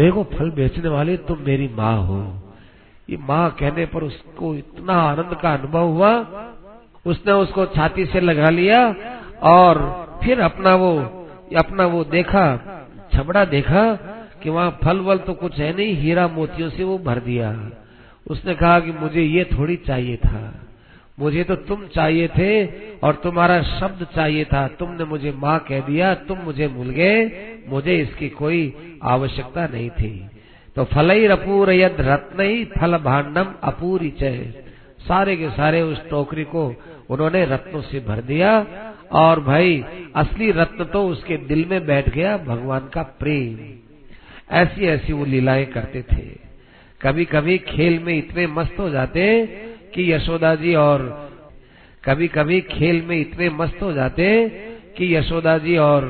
देखो फल बेचने वाले तुम मेरी माँ हो। ये माँ कहने पर उसको इतना आनंद का अनुभव हुआ। उसने उसको छाती से लगा लिया और फिर अपना वो अपना वो देखा, छबड़ा देखा कि वहाँ फल वल तो कुछ है नहीं, हीरा मोतियों से वो भर दिया। उसने कहा कि मुझे ये थोड़ी चाहिए था। मुझे तो तुम चाहिए थे और तुम्हारा शब्द चाहिए था। तुमने मुझे माँ कह दिया, तुम मुझे भूल गए। मुझे इसकी कोई आवश्यकता नहीं थी। तो फलई रपूर यद रत्न ही फल भांडम अपूरी चय सारे के सारे उस टोकरी को उन्होंने रत्नों से भर दिया और भाई, असली रत्न तो उसके दिल में बैठ गया भगवान का प्रेम। ऐसी ऐसी वो लीलाएँ करते थे। कभी कभी खेल में इतने मस्त हो जाते कि यशोदा जी और कभी कभी खेल में इतने मस्त हो जाते कि यशोदा जी और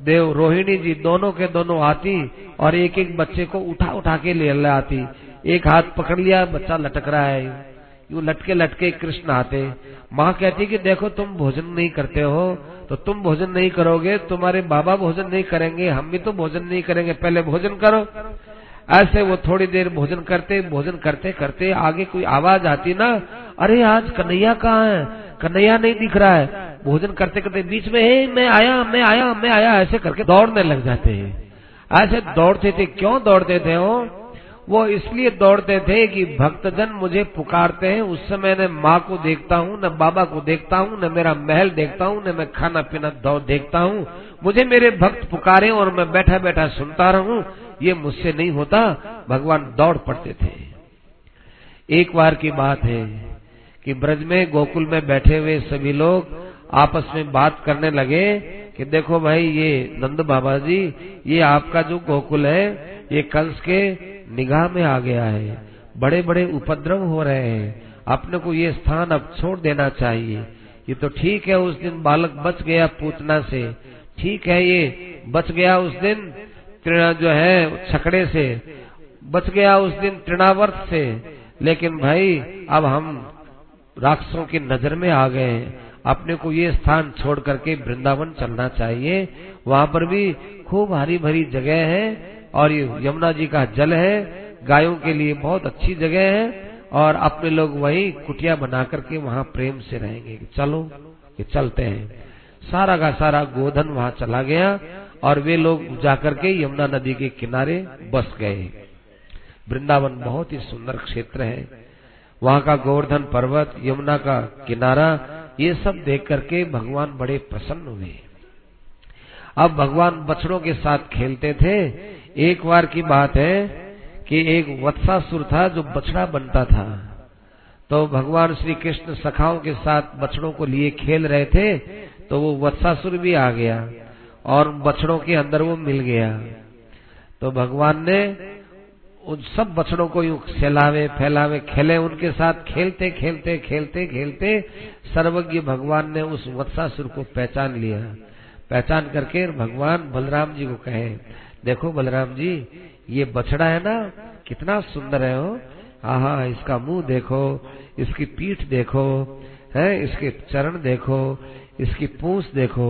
देव रोहिणी जी दोनों के दोनों आती और एक एक बच्चे को उठा उठा के ले आती। एक हाथ पकड़ लिया, बच्चा लटक रहा है। यू लटके लटके कृष्ण आते। माँ कहती कि देखो, तुम भोजन नहीं करते हो तो तुम भोजन नहीं करोगे, तुम्हारे बाबा भोजन नहीं करेंगे, हम भी तो भोजन नहीं करेंगे, पहले भोजन करो। ऐसे वो थोड़ी देर भोजन करते भोजन करते करते आगे कोई आवाज़ आती ना, अरे आज कन्हैया कहाँ है? कन्हैया नहीं दिख रहा है। भोजन करते करते बीच में हे मैं आया मैं आया मैं आया। ऐसे करके दौड़ने लग जाते हैं। ऐसे दौड़ते थे, क्यों दौड़ते थे वो? वो इसलिए दौड़ते थे कि भक्तजन मुझे पुकारते हैं। उस समय न माँ को देखता हूँ, न बाबा को देखता हूँ, न मेरा महल देखता हूँ, न मैं खाना पीना दौड़ देखता हूँ। मुझे मेरे भक्त पुकारे और मैं बैठा बैठा सुनता रहूँ। ये मुझसे नहीं होता। भगवान दौड़ पड़ते थे। एक बार की बात है कि ब्रज में, गोकुल में बैठे हुए सभी लोग आपस में बात करने लगे कि देखो भाई, ये नंद बाबा जी, ये आपका जो गोकुल है, ये कंस के निगाह में आ गया है। बड़े बड़े उपद्रव हो रहे हैं। अपने को ये स्थान अब छोड़ देना चाहिए। ये तो ठीक है, उस दिन बालक बच गया पूतना से। ठीक है, ये बच गया उस दिन। जो है, छकड़े से, बच गया उस दिन तृणावर्त से। लेकिन भाई, अब हम राक्षसों की नज़र में आ गए हैं। अपने को ये स्थान छोड़ करके वृंदावन चलना चाहिए। वहाँ पर भी खूब हरी भरी जगह है और ये यमुना जी का जल है। गायों के लिए बहुत अच्छी जगह है और अपने लोग वही कुटिया बना करके वहाँ प्रेम से रहेंगे चलो ये चलते हैं। सारा का सारा गोधन वहाँ चला गया। और वे लोग जाकर के यमुना नदी के किनारे बस गए। वृंदावन बहुत ही सुंदर क्षेत्र है। वहाँ का गोवर्धन पर्वत, यमुना का किनारा, ये सब देख करके भगवान बड़े प्रसन्न हुए। अब भगवान बछड़ों के साथ खेलते थे। एक बार की बात है कि एक वत्सासुर था जो बछड़ा बनता था। तो भगवान श्री कृष्ण सखाओं के साथ बछड़ों को लिए खेल रहे थे तो वो वत्सासुर भी आ गया। और बछड़ों के अंदर वो मिल गया। तो भगवान ने उन सब बछड़ों को यूँ फैलावे फैलावे, खेले, उनके साथ खेलते खेलते खेलते खेलते सर्वज्ञ भगवान ने उस वत्सासुर को पहचान लिया। पहचान करके भगवान बलराम जी को कहे, देखो बलराम जी, ये बछड़ा है ना, कितना सुंदर है हो हाँ इसका मुँह देखो, इसकी पीठ देखो, है, इसके चरण देखो, इसकी पूंछ देखो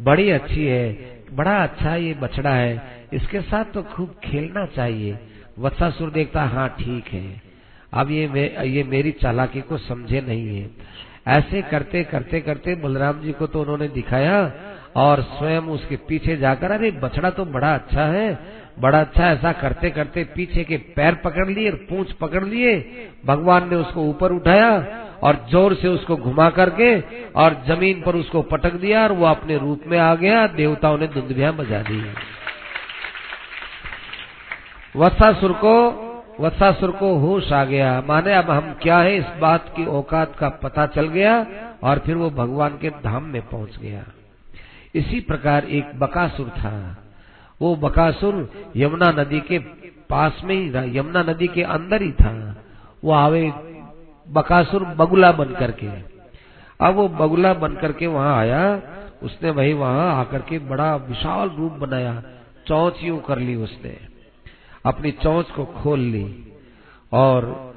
बड़ी अच्छी है बड़ा अच्छा ये बछड़ा है इसके साथ तो खूब खेलना चाहिए। वत्सासुर देखता हाँ ठीक है। अब ये मे, ये मेरी चालाकी को समझे नहीं है। ऐसे करते करते करते बलराम जी को तो उन्होंने दिखाया और स्वयं उसके पीछे जाकर अरे बछड़ा तो बड़ा अच्छा है बड़ा अच्छा ऐसा करते करते पीछे के पैर पकड़ लिए और पूंछ पकड़ लिए। भगवान ने उसको ऊपर उठाया और ज़ोर से उसको घुमा करके और ज़मीन पर उसको पटक दिया और वो अपने रूप में आ गया। देवताओं ने दुंदभिया बजा दी। वत्सासुर को वत्सासुर को होश आ गया। माने अब हम क्या है? इस बात की औकात का पता चल गया और फिर वो भगवान के धाम में पहुँच गया। इसी प्रकार एक बकासुर था। वो बकासुर यमुना नदी के पास में ही था यमुना नदी के अंदर ही था। वो आवे बकासुर बगुला बन करके। अब वो बगुला बन करके वहाँ आया, उसने वही वहाँ आकर के बड़ा विशाल रूप बनाया, चौच यूँ कर ली उसने। अपनी चौच को खोल ली और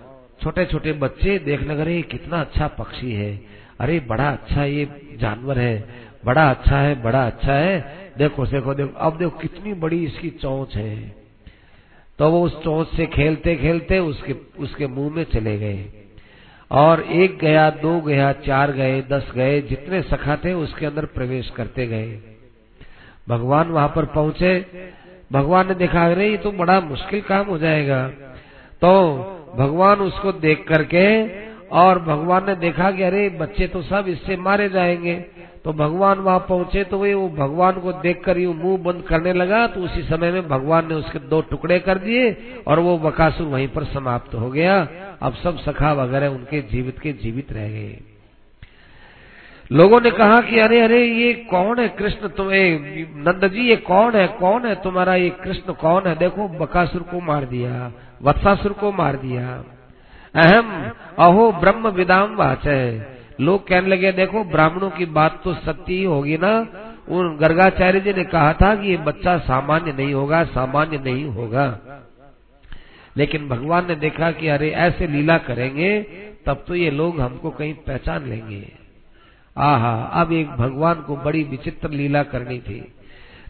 छोटे छोटे बच्चे देखने लगे कितना अच्छा पक्षी है। अरे, बड़ा अच्छा ये जानवर है। बड़ा अच्छा है, बड़ा अच्छा है। देखो देखो देखो, अब देखो, कितनी बड़ी इसकी चौच है। तो वो उस चोंच से खेलते खेलते उसके उसके मुँह में चले गए। और एक गया, दो गया, चार गए, दस गए, जितने सखा थे उसके अंदर प्रवेश करते गए। भगवान वहाँ पर पहुँचे। भगवान ने देखा, अरे, ये तो बड़ा मुश्किल काम हो जाएगा। तो भगवान उसको देख करके और भगवान ने देखा कि, अरे, बच्चे तो सब इससे मारे जाएँगे। तो भगवान वहाँ पहुँचे तो वे वो भगवान को देखकर यूँ मुँह बंद करने लगा। तो उसी समय में भगवान ने उसके दो टुकड़े कर दिए और वो बकासुर वहीं पर समाप्त हो गया। अब सब सखा वगैरह उनके जीवित के जीवित रह गए। लोगों ने कहा कि अरे अरे, ये कौन है कृष्ण तुम्हें? नंद जी ये कौन है? कौन है तुम्हारा ये कृष्ण? कौन है? देखो, बकासुर को मार दिया, वत्सासुर को मार दिया। अहम अहो ब्रह्म विदाम वाच है। लोग कहने लगे, देखो, ब्राह्मणों की बात तो सत्य ही होगी ना। उन गर्गाचार्य जी ने कहा था कि ये बच्चा सामान्य नहीं होगा, सामान्य नहीं होगा। लेकिन भगवान ने देखा कि अरे, ऐसे लीला करेंगे, तब तो ये लोग हमको कहीं पहचान लेंगे। आहा, अब एक भगवान को बड़ी विचित्र लीला करनी थी।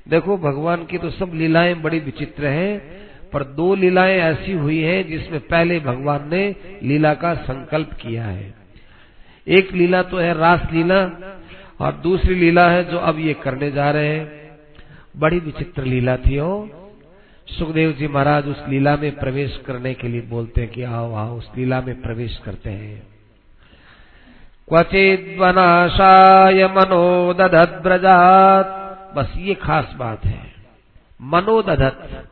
देखो, भगवान की तो सब लीलाएँ बड़ी विचित्र हैं, पर दो लीलाएँ ऐसी हुई हैं जिसमें पहले भगवान ने लीला का संकल्प किया है। एक लीला तो है रास लीला, और दूसरी लीला है जो अब ये करने जा रहे हैं। बड़ी विचित्र लीला थी ओ सुखदेव जी महाराज उस लीला में प्रवेश करने के लिए बोलते हैं कि आओ आओ, उस लीला में प्रवेश करते हैं। क्वचिद्वनाशाय मनोदधत ब्रजात। बस ये खास बात है। मनोदधत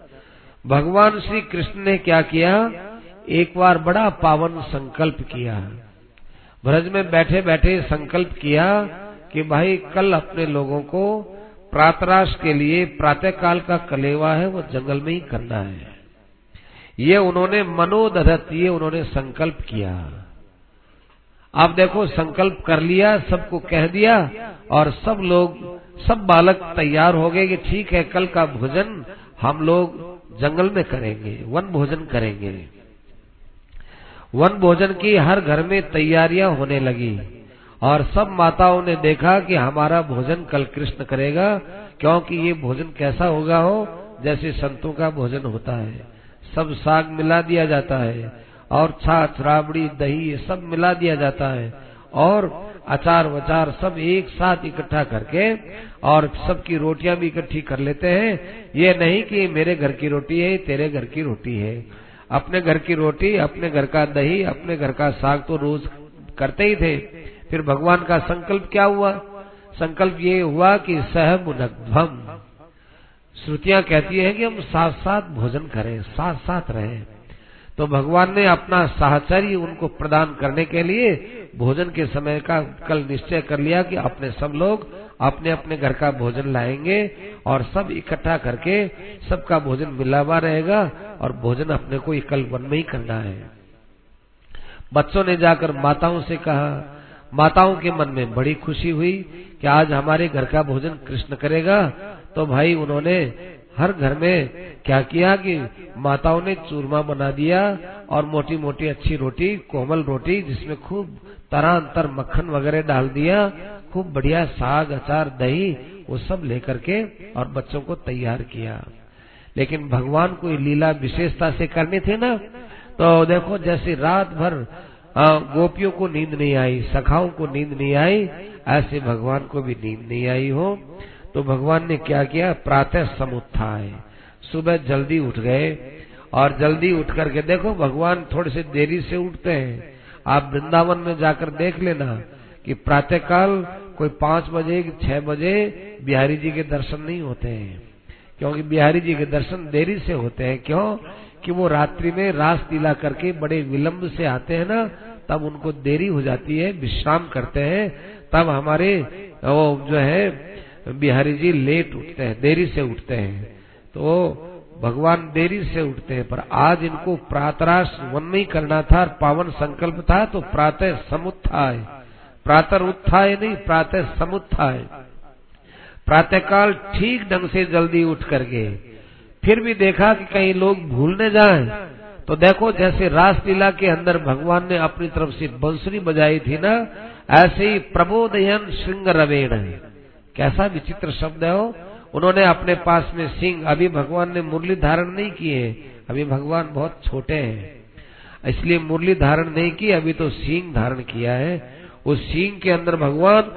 भगवान श्री कृष्ण ने क्या किया? एक बार बड़ा पावन संकल्प किया। ब्रज में बैठे बैठे संकल्प किया कि भाई कल अपने लोगों को प्रातराश के लिए प्रातः काल का कलेवा है, वो जंगल में ही करना है। ये उन्होंने मनोदधत, ये उन्होंने संकल्प किया। आप देखो, संकल्प कर लिया, सबको कह दिया, और सब लोग, सब बालक तैयार हो गए कि ठीक है, कल का भोजन हम लोग जंगल में करेंगे, वन भोजन करेंगे। वन भोजन की हर घर में तैयारियाँ होने लगी। और सब माताओं ने देखा कि हमारा भोजन कल कृष्ण करेगा, क्योंकि ये भोजन कैसा होगा हो, जैसे संतों का भोजन होता है। सब साग मिला दिया जाता है, और छाछ, राबड़ी, दही, ये सब मिला दिया जाता है, और अचार वचार सब एक साथ इकट्ठा करके, और सबकी रोटियाँ भी इकट्ठी कर लेते हैं। ये नहीं कि मेरे घर की रोटी है, तेरे घर की रोटी है। अपने घर की रोटी, अपने घर का दही, अपने घर का साग तो रोज करते ही थे। फिर भगवान का संकल्प क्या हुआ? संकल्प ये हुआ कि सह मुनध्वम श्रुतियाँ कहती है कि हम साथ साथ भोजन करें साथ साथ रहें। तो भगवान ने अपना साहचर्य उनको प्रदान करने के लिए भोजन के समय का कल निश्चय कर लिया कि अपने सब लोग अपने अपने घर का भोजन लाएँगे और सब इकट्ठा करके सबका भोजन मिलावा रहेगा और भोजन अपने को कल वन में ही करना है। बच्चों ने जाकर माताओं से कहा माताओं के मन में बड़ी खुशी हुई कि आज हमारे घर का भोजन कृष्ण करेगा। तो भाई, उन्होंने हर घर में क्या किया कि माताओं ने चूरमा बना दिया और मोटी मोटी अच्छी रोटी, कोमल रोटी, जिसमें खूब तरह अंतर मक्खन वगैरह डाल दिया, खूब बढ़िया साग, अचार, दही, वो सब लेकर के और बच्चों को तैयार किया। लेकिन भगवान को लीला विशेषता से करनी थी ना तो देखो जैसे रात भर गोपियों को नींद नहीं आई, सखाओं को नींद नहीं आई, ऐसे भगवान को भी नींद नहीं आई हो। तो भगवान ने क्या किया? प्रातः समुत्थाय सुबह जल्दी उठ गए और जल्दी उठ करके देखो, भगवान थोड़े से देरी से उठते हैं। आप वृंदावन में जाकर देख लेना कि प्रातः काल कोई पाँच बजे छह बजे बिहारी जी के दर्शन नहीं होते हैं। क्योंकि बिहारी जी के दर्शन देरी से होते हैं। क्यों? कि वो रात्रि में रास लीला करके बड़े विलंब से आते हैं ना, तब उनको देरी हो जाती है, विश्राम करते हैं, तब हमारे, वो जो है, बिहारी जी लेट उठते हैं, देरी से उठते हैं। तो भगवान देरी से उठते हैं, पर आज इनको प्रातराश वन नहीं करना था पावन संकल्प था तो प्रातः समुत्थाय। प्रातः उत्थाय नहीं, प्रातः समुत्थाय। प्रातः काल ठीक ढंग से जल्दी उठ करके फिर भी देखा कि कहीं लोग भूलने जाएँ। तो देखो, जैसे रासलीला के अंदर भगवान ने अपनी तरफ़ से बंसुरी बजाई थी ना, ऐसे ही प्रबोधयन श्रृंग रवेण कैसा विचित्र शब्द है वो। उन्होंने अपने पास में सिंह, अभी भगवान ने मुरली धारण नहीं किए अभी भगवान बहुत छोटे हैं। इसलिए मुरली धारण नहीं की अभी तो सींग धारण किया है। उस सींग के अंदर भगवान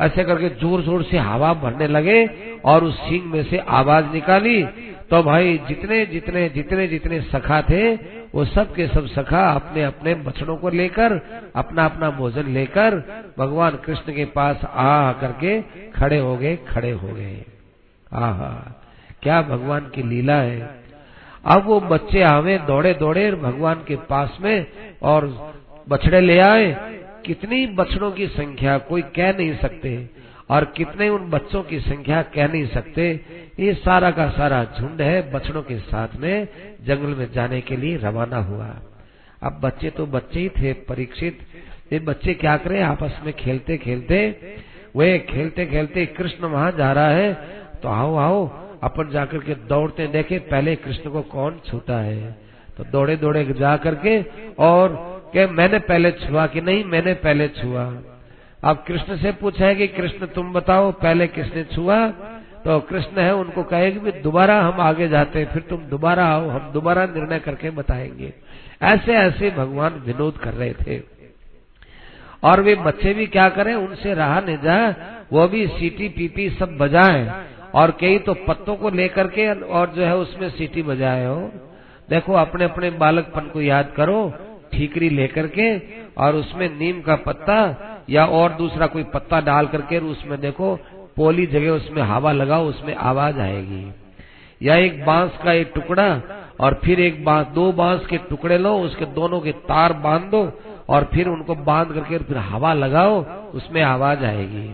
ऐसे करके ज़ोर ज़ोर से हवा भरने लगे और उस सींग में से आवाज़ निकाली। तो भाई जितने जितने जितने जितने सखा थे, वो सब के सब सखा अपने अपने बछड़ों को लेकर, अपना अपना भोजन लेकर, भगवान कृष्ण के पास आ करके खड़े हो गए, खड़े हो गए। आहा, क्या भगवान की लीला है। अब वो बच्चे आवे, दौड़े दौड़े, भगवान के पास में और बछड़े ले आए। कितनी बछड़ों की संख्या, कोई कह नहीं सकते। और कितने उन बच्चों की संख्या कह नहीं सकते। ये सारा का सारा झुंड है बछड़ों के साथ में जंगल में जाने के लिए रवाना हुआ। अब बच्चे तो बच्चे ही थे परीक्षित। ये बच्चे क्या करें? आपस में खेलते खेलते, वे खेलते खेलते कृष्ण वहाँ जा रहा है। तो आओ आओ, अपन जाकर के दौड़ते देखे, पहले कृष्ण को कौन छूता है? तो दौड़े दौड़े जा करके और के मैंने पहले छुआ कि नहीं? मैंने पहले छुआ। अब कृष्ण से पूछा कि कृष्ण तुम बताओ, पहले किसने छुआ? तो कृष्ण है, उनको कहेगी दोबारा हम आगे जाते हैं, फिर तुम दोबारा आओ, हम दोबारा निर्णय करके बताएँगे। ऐसे ऐसे भगवान विनोद कर रहे थे। और वे बच्चे भी क्या करें, उनसे रहा नहीं जाए वो भी सीटी, पीपी सब बजाएँ। और कई तो पत्तों को लेकर के, और जो है उसमें सीटी बजाए हो। देखो, अपने अपने बालकपन को याद करो, ठीकरी लेकर के, और उसमें नीम का पत्ता या और दूसरा कोई पत्ता डाल करके उसमें देखो, पोली जगह उसमें हवा लगाओ, उसमें आवाज़ आएगी। या एक बाँस का एक टुकड़ा और फिर एक बाँस, दो बाँस के टुकड़े लो, उसके दोनों के तार बाँध दो और फिर उनको बाँध करके फिर हवा लगाओ, उसमें आवाज़ आएगी।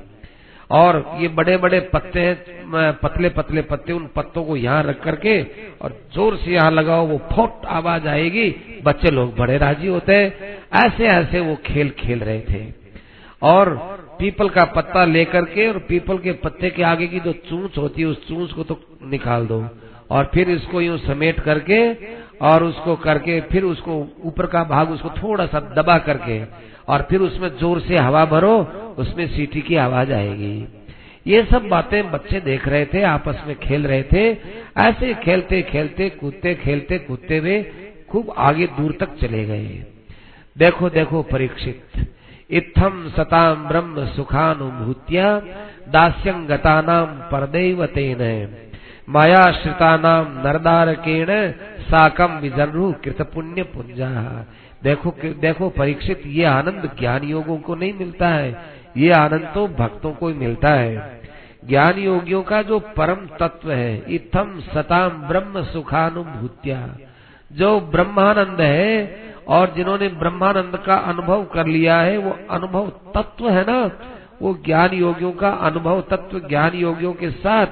और ये बड़े बड़े पत्ते हैं पतले पतले पत्ते, उन पत्तों को यहाँ रख करके और ज़ोर से यहाँ लगाओ, वो फोट आवाज़ आएगी, बच्चे लोग बड़े राज़ी होते हैं। ऐसे ऐसे वो खेल खेल रहे थे। और पीपल का पत्ता लेकर के और पीपल के पत्ते के आगे की जो चूंच होती है, उस चूंच को तो निकाल दो। और फिर इसको यूँ समेट करके और उसको करके फिर उसको ऊपर का भाग उसको थोड़ा सा दबा करके और फिर उसमें ज़ोर से हवा भरो, उसमें सीटी की आवाज़ आएगी। ये सब बातें बच्चे देख रहे थे, आपस में खेल रहे थे। ऐसे खेलते खेलते, कूदते खेलते, कूदते हुए खूब आगे दूर तक चले गए। देखो देखो परीक्षित। इत्थम सताम ब्रह्म सुखानुभूत्या दास्यं गतानाम परदैवतेन। मायाश्रितानाम नरदारकेण साकम विजरु कृत पुण्य पुंजा देखो देखो परीक्षित, ये आनंद ज्ञान योगों को नहीं मिलता है, ये आनंद तो भक्तों को ही मिलता है। ज्ञान योगियों का जो परम तत्व है इथम सताम ब्रह्म सुखानुभूत्या। जो ब्रह्मानंद है और जिन्होंने ब्रह्मानंद का अनुभव कर लिया है, वो अनुभव तत्व है ना? वो ज्ञान योगियों का अनुभव तत्व ज्ञान योगियों के साथ,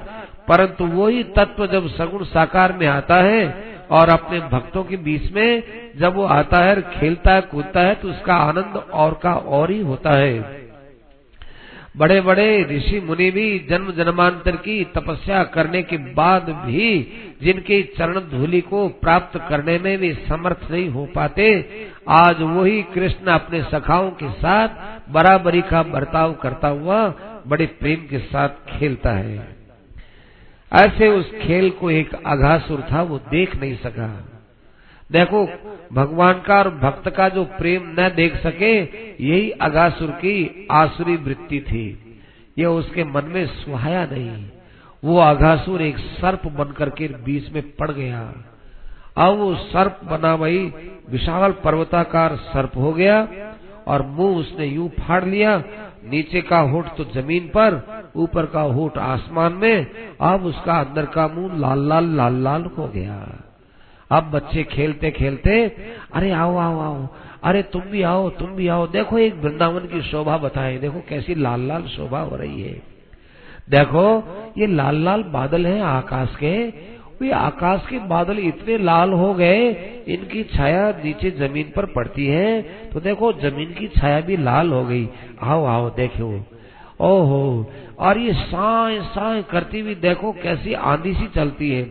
परंतु वही तत्व जब सगुण साकार में आता है और अपने भक्तों के बीच में जब वो आता है खेलता है, कूदता है तो उसका आनंद और का और ही होता है। बड़े बड़े ऋषि मुनि भी जन्म जन्मांतर की तपस्या करने के बाद भी जिनके चरण धूलि को प्राप्त करने में भी समर्थ नहीं हो पाते, आज वही कृष्ण अपने सखाओं के साथ बराबरी का बर्ताव करता हुआ बड़े प्रेम के साथ खेलता है। ऐसे उस खेल को एक अघासुर था, वो देख नहीं सका। देखो भगवान का और भक्त का जो प्रेम न देख सके, यही अगासुर की आसुरी वृत्ति थी। यह उसके मन में सुहाया नहीं। वो अघासुर एक सर्प बनकर के बीच में पड़ गया। अब वो सर्प बना वही विशाल पर्वताकार सर्प हो गया और मुँह उसने यूँ फाड़ लिया, नीचे का होठ तो ज़मीन पर, ऊपर का होठ आसमान में, अब उसका अंदर का मुँह लाल लाल लाल लाल हो गया। अब बच्चे खेलते खेलते, अरे आओ आओ आओ, अरे तुम भी आओ, तुम भी आओ। देखो, एक वृंदावन की शोभा बताए। देखो, कैसी लाल लाल शोभा हो रही है। देखो, ये लाल लाल बादल हैं आकाश के। वे आकाश के बादल इतने लाल हो गए, इनकी छाया नीचे ज़मीन पर पड़ती है। तो देखो, ज़मीन की छाया भी लाल हो गई। आओ आओ, देखो। ओहो, और ये साए साए करती हुई देखो, कैसी आंधी सी चलती है।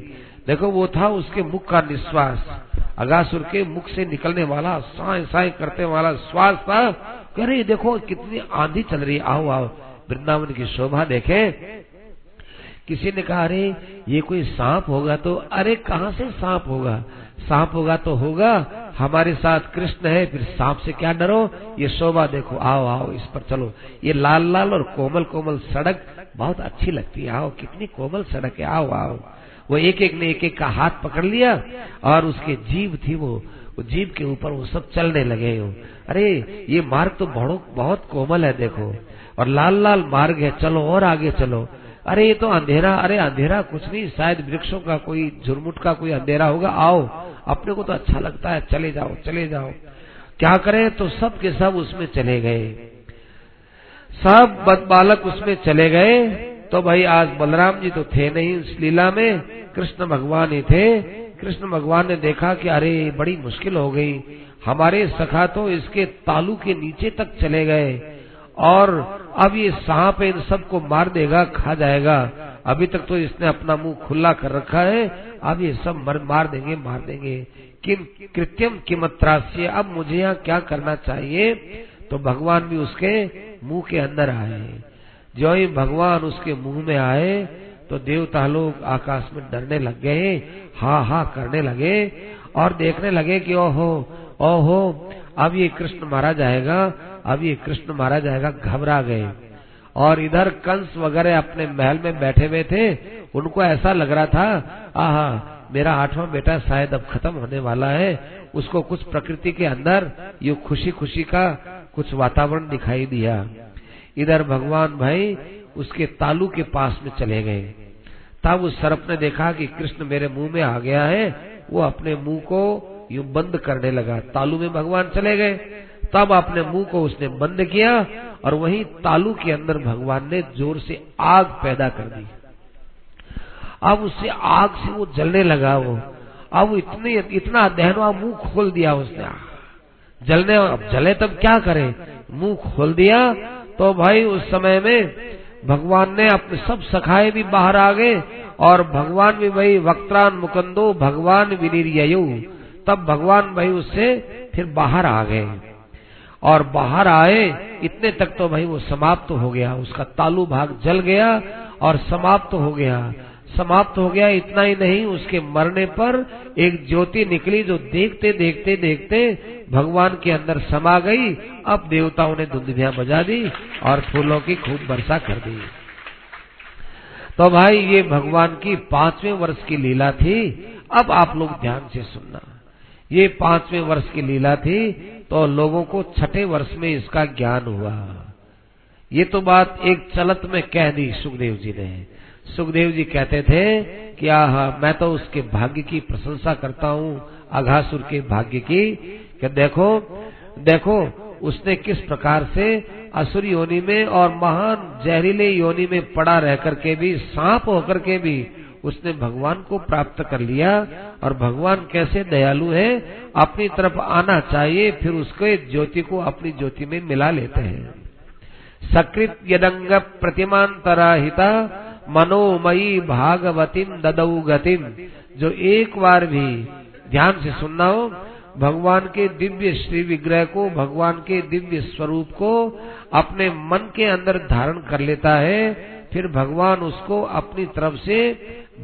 देखो, वो था उसके मुख का निश्वास। अगासुर के मुख से निकलने वाला साय साय करते वाला श्वास था। कह रही, देखो, कितनी आंधी चल रही आओ आओ, वृंदावन की शोभा देखे। किसी ने कहा, अरे, ये कोई सांप होगा तो अरे, कहाँ से सांप होगा? सांप होगा तो होगा। हमारे साथ कृष्ण है, फिर सांप से क्या डरो? ये शोभा देखो। आओ आओ, इस पर चलो। ये लाल लाल और कोमल कोमल सड़क, बहुत अच्छी लगती है। आओ, कितनी कोमल सड़क है। आओ आओ वो एक एक ने एक एक का हाथ पकड़ लिया और उसके जीव थी वो जीव के ऊपर वो सब चलने लगे। हो अरे, ये मार्ग तो बहुत बहुत कोमल है देखो। और लाल लाल मार्ग है, चलो और आगे चलो। अरे, ये तो अंधेरा, अरे अंधेरा कुछ नहीं, शायद वृक्षों का कोई, झुरमुट का कोई अंधेरा होगा। आओ, अपने को तो अच्छा लगता है, चले जाओ चले जाओ। क्या करें? तो सब के सब उसमें चले गए। सब बालक उसमें चले गए। तो भाई आज बलराम जी तो थे नहीं उस लीला में कृष्ण भगवान ही थे। कृष्ण भगवान ने देखा कि अरे बड़ी मुश्किल हो गई। हमारे सखा तो इसके तालू के नीचे तक चले गए और अब ये सांप इन सबको मार देगा खा जाएगा। अभी तक तो इसने अपना मुँह खुला कर रखा है। अब ये सब मर, मार देंगे मार देंगे। किम कृत्यम किमत्रास्य अब मुझे यहाँ क्या करना चाहिए? तो भगवान भी उसके मुँह के अंदर आए। जो ही भगवान उसके मुँह में आए तो देवता लोग आकाश में डरने लग गए, हा हा करने लगे और देखने लगे कि ओहो ओहो, अब ये कृष्ण मारा जाएगा, अब ये कृष्ण मारा जाएगा, घबरा गए। और इधर कंस वगैरह अपने महल में बैठे हुए थे, उनको ऐसा लग रहा था, आहा, मेरा आठवां बेटा शायद अब खत्म होने वाला है, उसको कुछ प्रकृति के अंदर ये खुशी खुशी का कुछ वातावरण दिखाई दिया। इधर भगवान भाई उसके तालू के पास में चले गए। तब उस सर्प ने देखा कि कृष्ण मेरे मुँह में आ गया है, वो अपने मुँह को यूँ बंद करने लगा। तालू में भगवान चले गए। तब अपने मुँह को उसने बंद किया और वहीं तालू के अंदर भगवान ने ज़ोर से आग पैदा कर दी। अब उससे आग से वो जलने लगा वो। अब वो इतने, इतना दहनवा मुँह खोल दिया उसने। जलने, अब जले तब क्या करे? मुँह खोल दिया तो भाई उस समय में भगवान ने अपने सब सखाए भी बाहर आ गए और भगवान भी भाई वक्त्रान मुकंदो, भगवान विनिर्यो तब भगवान भाई उससे फिर बाहर आ गए। और बाहर आए, इतने तक तो भाई वो समाप्त तो हो गया, उसका तालू भाग जल गया और समाप्त तो हो गया। समाप्त हो गया, इतना ही नहीं, उसके मरने पर एक ज्योति निकली जो देखते देखते देखते भगवान के अंदर समा गई। अब देवताओं ने धुंधिया बजा दी और फूलों की खूब वर्षा कर दी। तो भाई, ये भगवान की पाँचवें वर्ष की लीला थी। अब आप लोग ध्यान से सुनना। ये पाँचवें वर्ष की लीला थी तो लोगों को छठे वर्ष में इसका ज्ञान हुआ। ये तो बात एक चलत में कह दी सुखदेव जी ने। सुखदेव जी कहते थे कि आह, मैं तो उसके भाग्य की प्रशंसा करता हूँ अघासुर के भाग्य की। कि देखो देखो, उसने किस प्रकार से असुर योनि में और महान जहरीले योनि में पड़ा रह करके भी, सांप होकर के भी उसने भगवान को प्राप्त कर लिया। और भगवान कैसे दयालु है, अपनी तरफ़ आना चाहिए, फिर उसके ज्योति को अपनी ज्योति में मिला लेते हैं। सकृत यदंग प्रतिमांतराहिता मनोमयी भागवतीम ददऊ गतिम जो एक बार भी ध्यान से सुनना हो, भगवान के दिव्य श्री विग्रह को, भगवान के दिव्य स्वरूप को अपने मन के अंदर धारण कर लेता है, फिर भगवान उसको अपनी तरफ़ से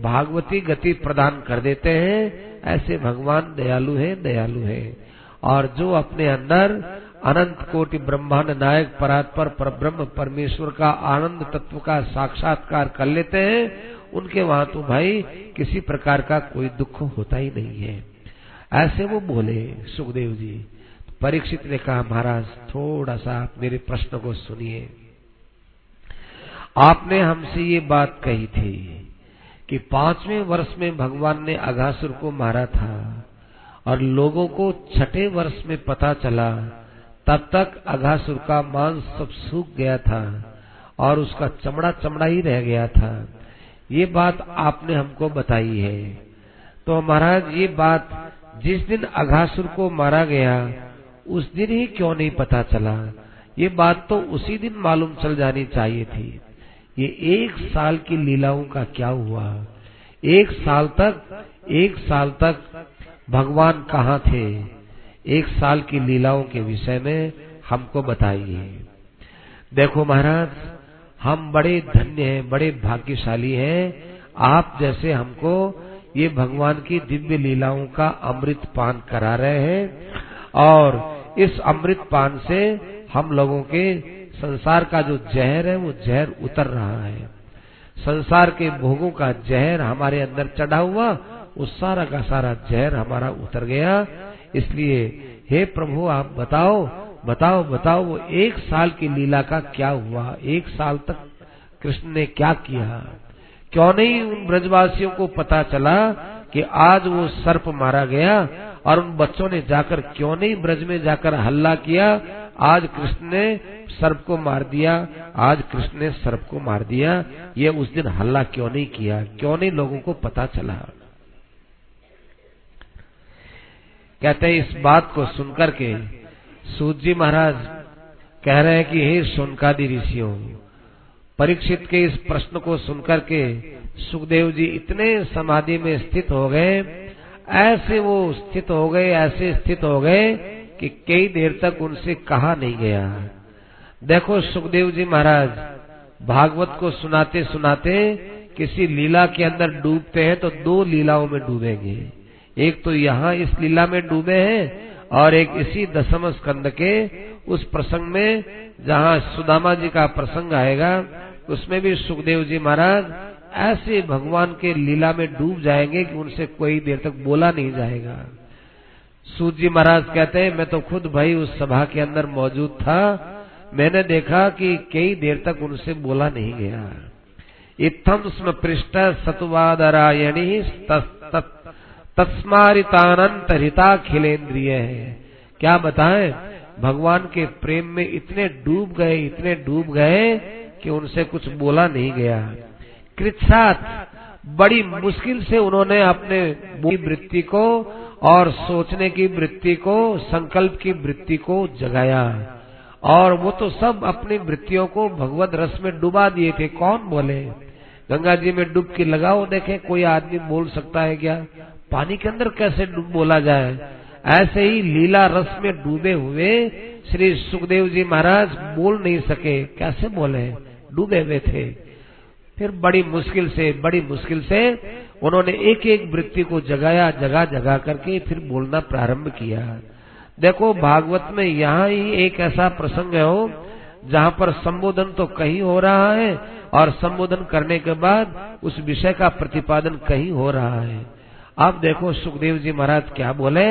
भागवती गति प्रदान कर देते हैं। ऐसे भगवान दयालु है दयालु है। और जो अपने अंदर अनंत कोटि ब्रह्मांड नायक परात्पर पर ब्रह्म परमेश्वर का आनंद तत्व का साक्षात्कार कर लेते हैं। उनके वहाँ तो भाई किसी प्रकार का कोई दुख होता ही नहीं है। ऐसे वो बोले, सुखदेव जी, परीक्षित ने कहा, महाराज, थोड़ा सा आप मेरे प्रश्न को सुनिए। आपने हमसे ये बात कही थी कि पाँचवें वर्ष में भगवान ने अघासुर को मारा था और लोगों को छठे वर्ष में पता चला तब तक अघासुर का मांस सब सूख गया था और उसका चमड़ा चमड़ा ही रह गया था। ये बात आपने हमको बताई है। तो महाराज, ये बात जिस दिन अघासुर को मारा गया, उस दिन ही क्यों नहीं पता चला? ये बात तो उसी दिन मालूम चल जानी चाहिए थी। ये एक साल की लीलाओं का क्या हुआ? एक साल तक, एक साल तक भगवान कहाँ थे? एक साल की लीलाओं के विषय में हमको बताइए। देखो महाराज, हम बड़े धन्य हैं, बड़े भाग्यशाली हैं। आप जैसे हमको ये भगवान की दिव्य लीलाओं का अमृत पान करा रहे हैं और इस अमृत पान से हम लोगों के संसार का जो जहर है, वो जहर उतर रहा है। संसार के भोगों का जहर हमारे अंदर चढ़ा हुआ, उस सारा का सारा जहर हमारा उतर गया। इसलिए, हे प्रभु, आप बताओ बताओ बताओ, वो एक साल की लीला का क्या हुआ? एक साल तक कृष्ण ने क्या किया? क्यों नहीं उन ब्रजवासियों को पता चला कि आज वो सर्प मारा गया और उन बच्चों ने जाकर क्यों नहीं ब्रज में जाकर हल्ला किया? आज कृष्ण ने सर्प को मार दिया, आज कृष्ण ने सर्प को मार दिया। ये उस दिन हल्ला क्यों नहीं किया? क्यों नहीं लोगों को पता चला? कहते हैं, इस बात को सुनकर के सूत जी महाराज कह रहे हैं कि, हे सोनकादि ऋषियों, परीक्षित के इस प्रश्न को सुनकर के सुखदेव जी इतने समाधि में स्थित हो गए, ऐसे वो स्थित हो गए, ऐसे स्थित हो गए कि कई देर तक उनसे कहा नहीं गया। देखो सुखदेव जी महाराज, भागवत को सुनाते सुनाते किसी लीला के अंदर डूबते हैं तो दो लीलाओं में डूबेंगे। एक तो यहाँ इस लीला में डूबे हैं और एक इसी दसम स्कंद के उस प्रसंग में जहाँ सुदामा जी का प्रसंग आएगा, उसमें भी सुखदेव जी महाराज ऐसे भगवान के लीला में डूब जाएँगे कि उनसे कोई देर तक बोला नहीं जाएगा। सूत जी महाराज कहते हैं, मैं तो खुद भाई उस सभा के अंदर मौजूद था। मैंने देखा कि कई देर तक उनसे बोला नहीं गया। इतम स्म पृष्ठ सतुवादरायणी खिलेन्द्रिय है क्या बताएँ? भगवान के प्रेम में इतने डूब गए, इतने डूब गए कि उनसे कुछ बोला नहीं गया। कृत्सात, बड़ी मुश्किल से उन्होंने अपने वृत्ति को और सोचने की वृत्ति को, संकल्प की वृत्ति को जगाया। और वो तो सब अपनी वृत्तियों को भगवत रस में डुबा दिए थे। कौन बोले? गंगा जी में डुबकी लगाओ, देखे, कोई आदमी बोल सकता है क्या? पानी के अंदर कैसे बोला जाए? ऐसे ही लीला रस में डूबे हुए श्री सुखदेव जी महाराज बोल नहीं सके। कैसे बोले? डूबे हुए थे। फिर बड़ी मुश्किल से, बड़ी मुश्किल से उन्होंने एक एक वृत्ति को जगाया, जगा जगा करके फिर बोलना प्रारंभ किया। देखो, भागवत में यहाँ ही एक ऐसा प्रसंग है हो जहाँ पर संबोधन तो कहीं हो रहा है और संबोधन करने के बाद उस विषय का प्रतिपादन कहीं हो रहा है। अब देखो सुखदेव जी महाराज क्या बोले?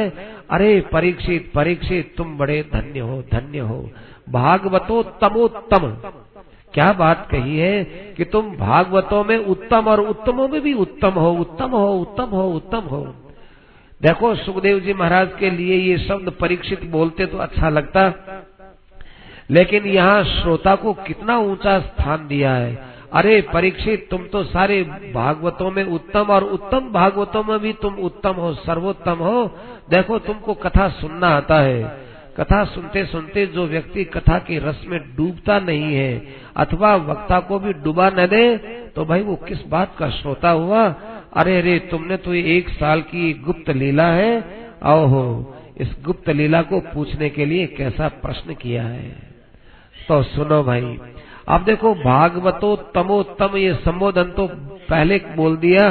अरे, परीक्षित परीक्षित, तुम बड़े धन्य हो धन्य हो। भागवतो तमोत्तम। क्या बात कही है कि तुम भागवतों में उत्तम और उत्तमों में भी उत्तम हो उत्तम हो उत्तम हो उत्तम हो। देखो, सुखदेव जी महाराज के लिए ये शब्द परीक्षित बोलते तो अच्छा लगता, लेकिन यहाँ श्रोता को कितना ऊँचा स्थान दिया है। अरे परीक्षित, तुम तो सारे भागवतों में उत्तम और उत्तम भागवतों में भी तुम उत्तम हो, सर्वोत्तम हो। देखो, तुमको कथा सुनना आता है। कथा सुनते सुनते जो व्यक्ति कथा के रस में डूबता नहीं है, अथवा वक्ता को भी डूबा न दे तो भाई वो किस बात का श्रोता हुआ? अरे अरे, तुमने तो एक साल की गुप्त लीला है। ओहो इस गुप्त लीला को पूछने के लिए कैसा प्रश्न किया है? तो सुनो भाई अब देखो, भागवतो तमोत्तम ये संबोधन तो पहले बोल दिया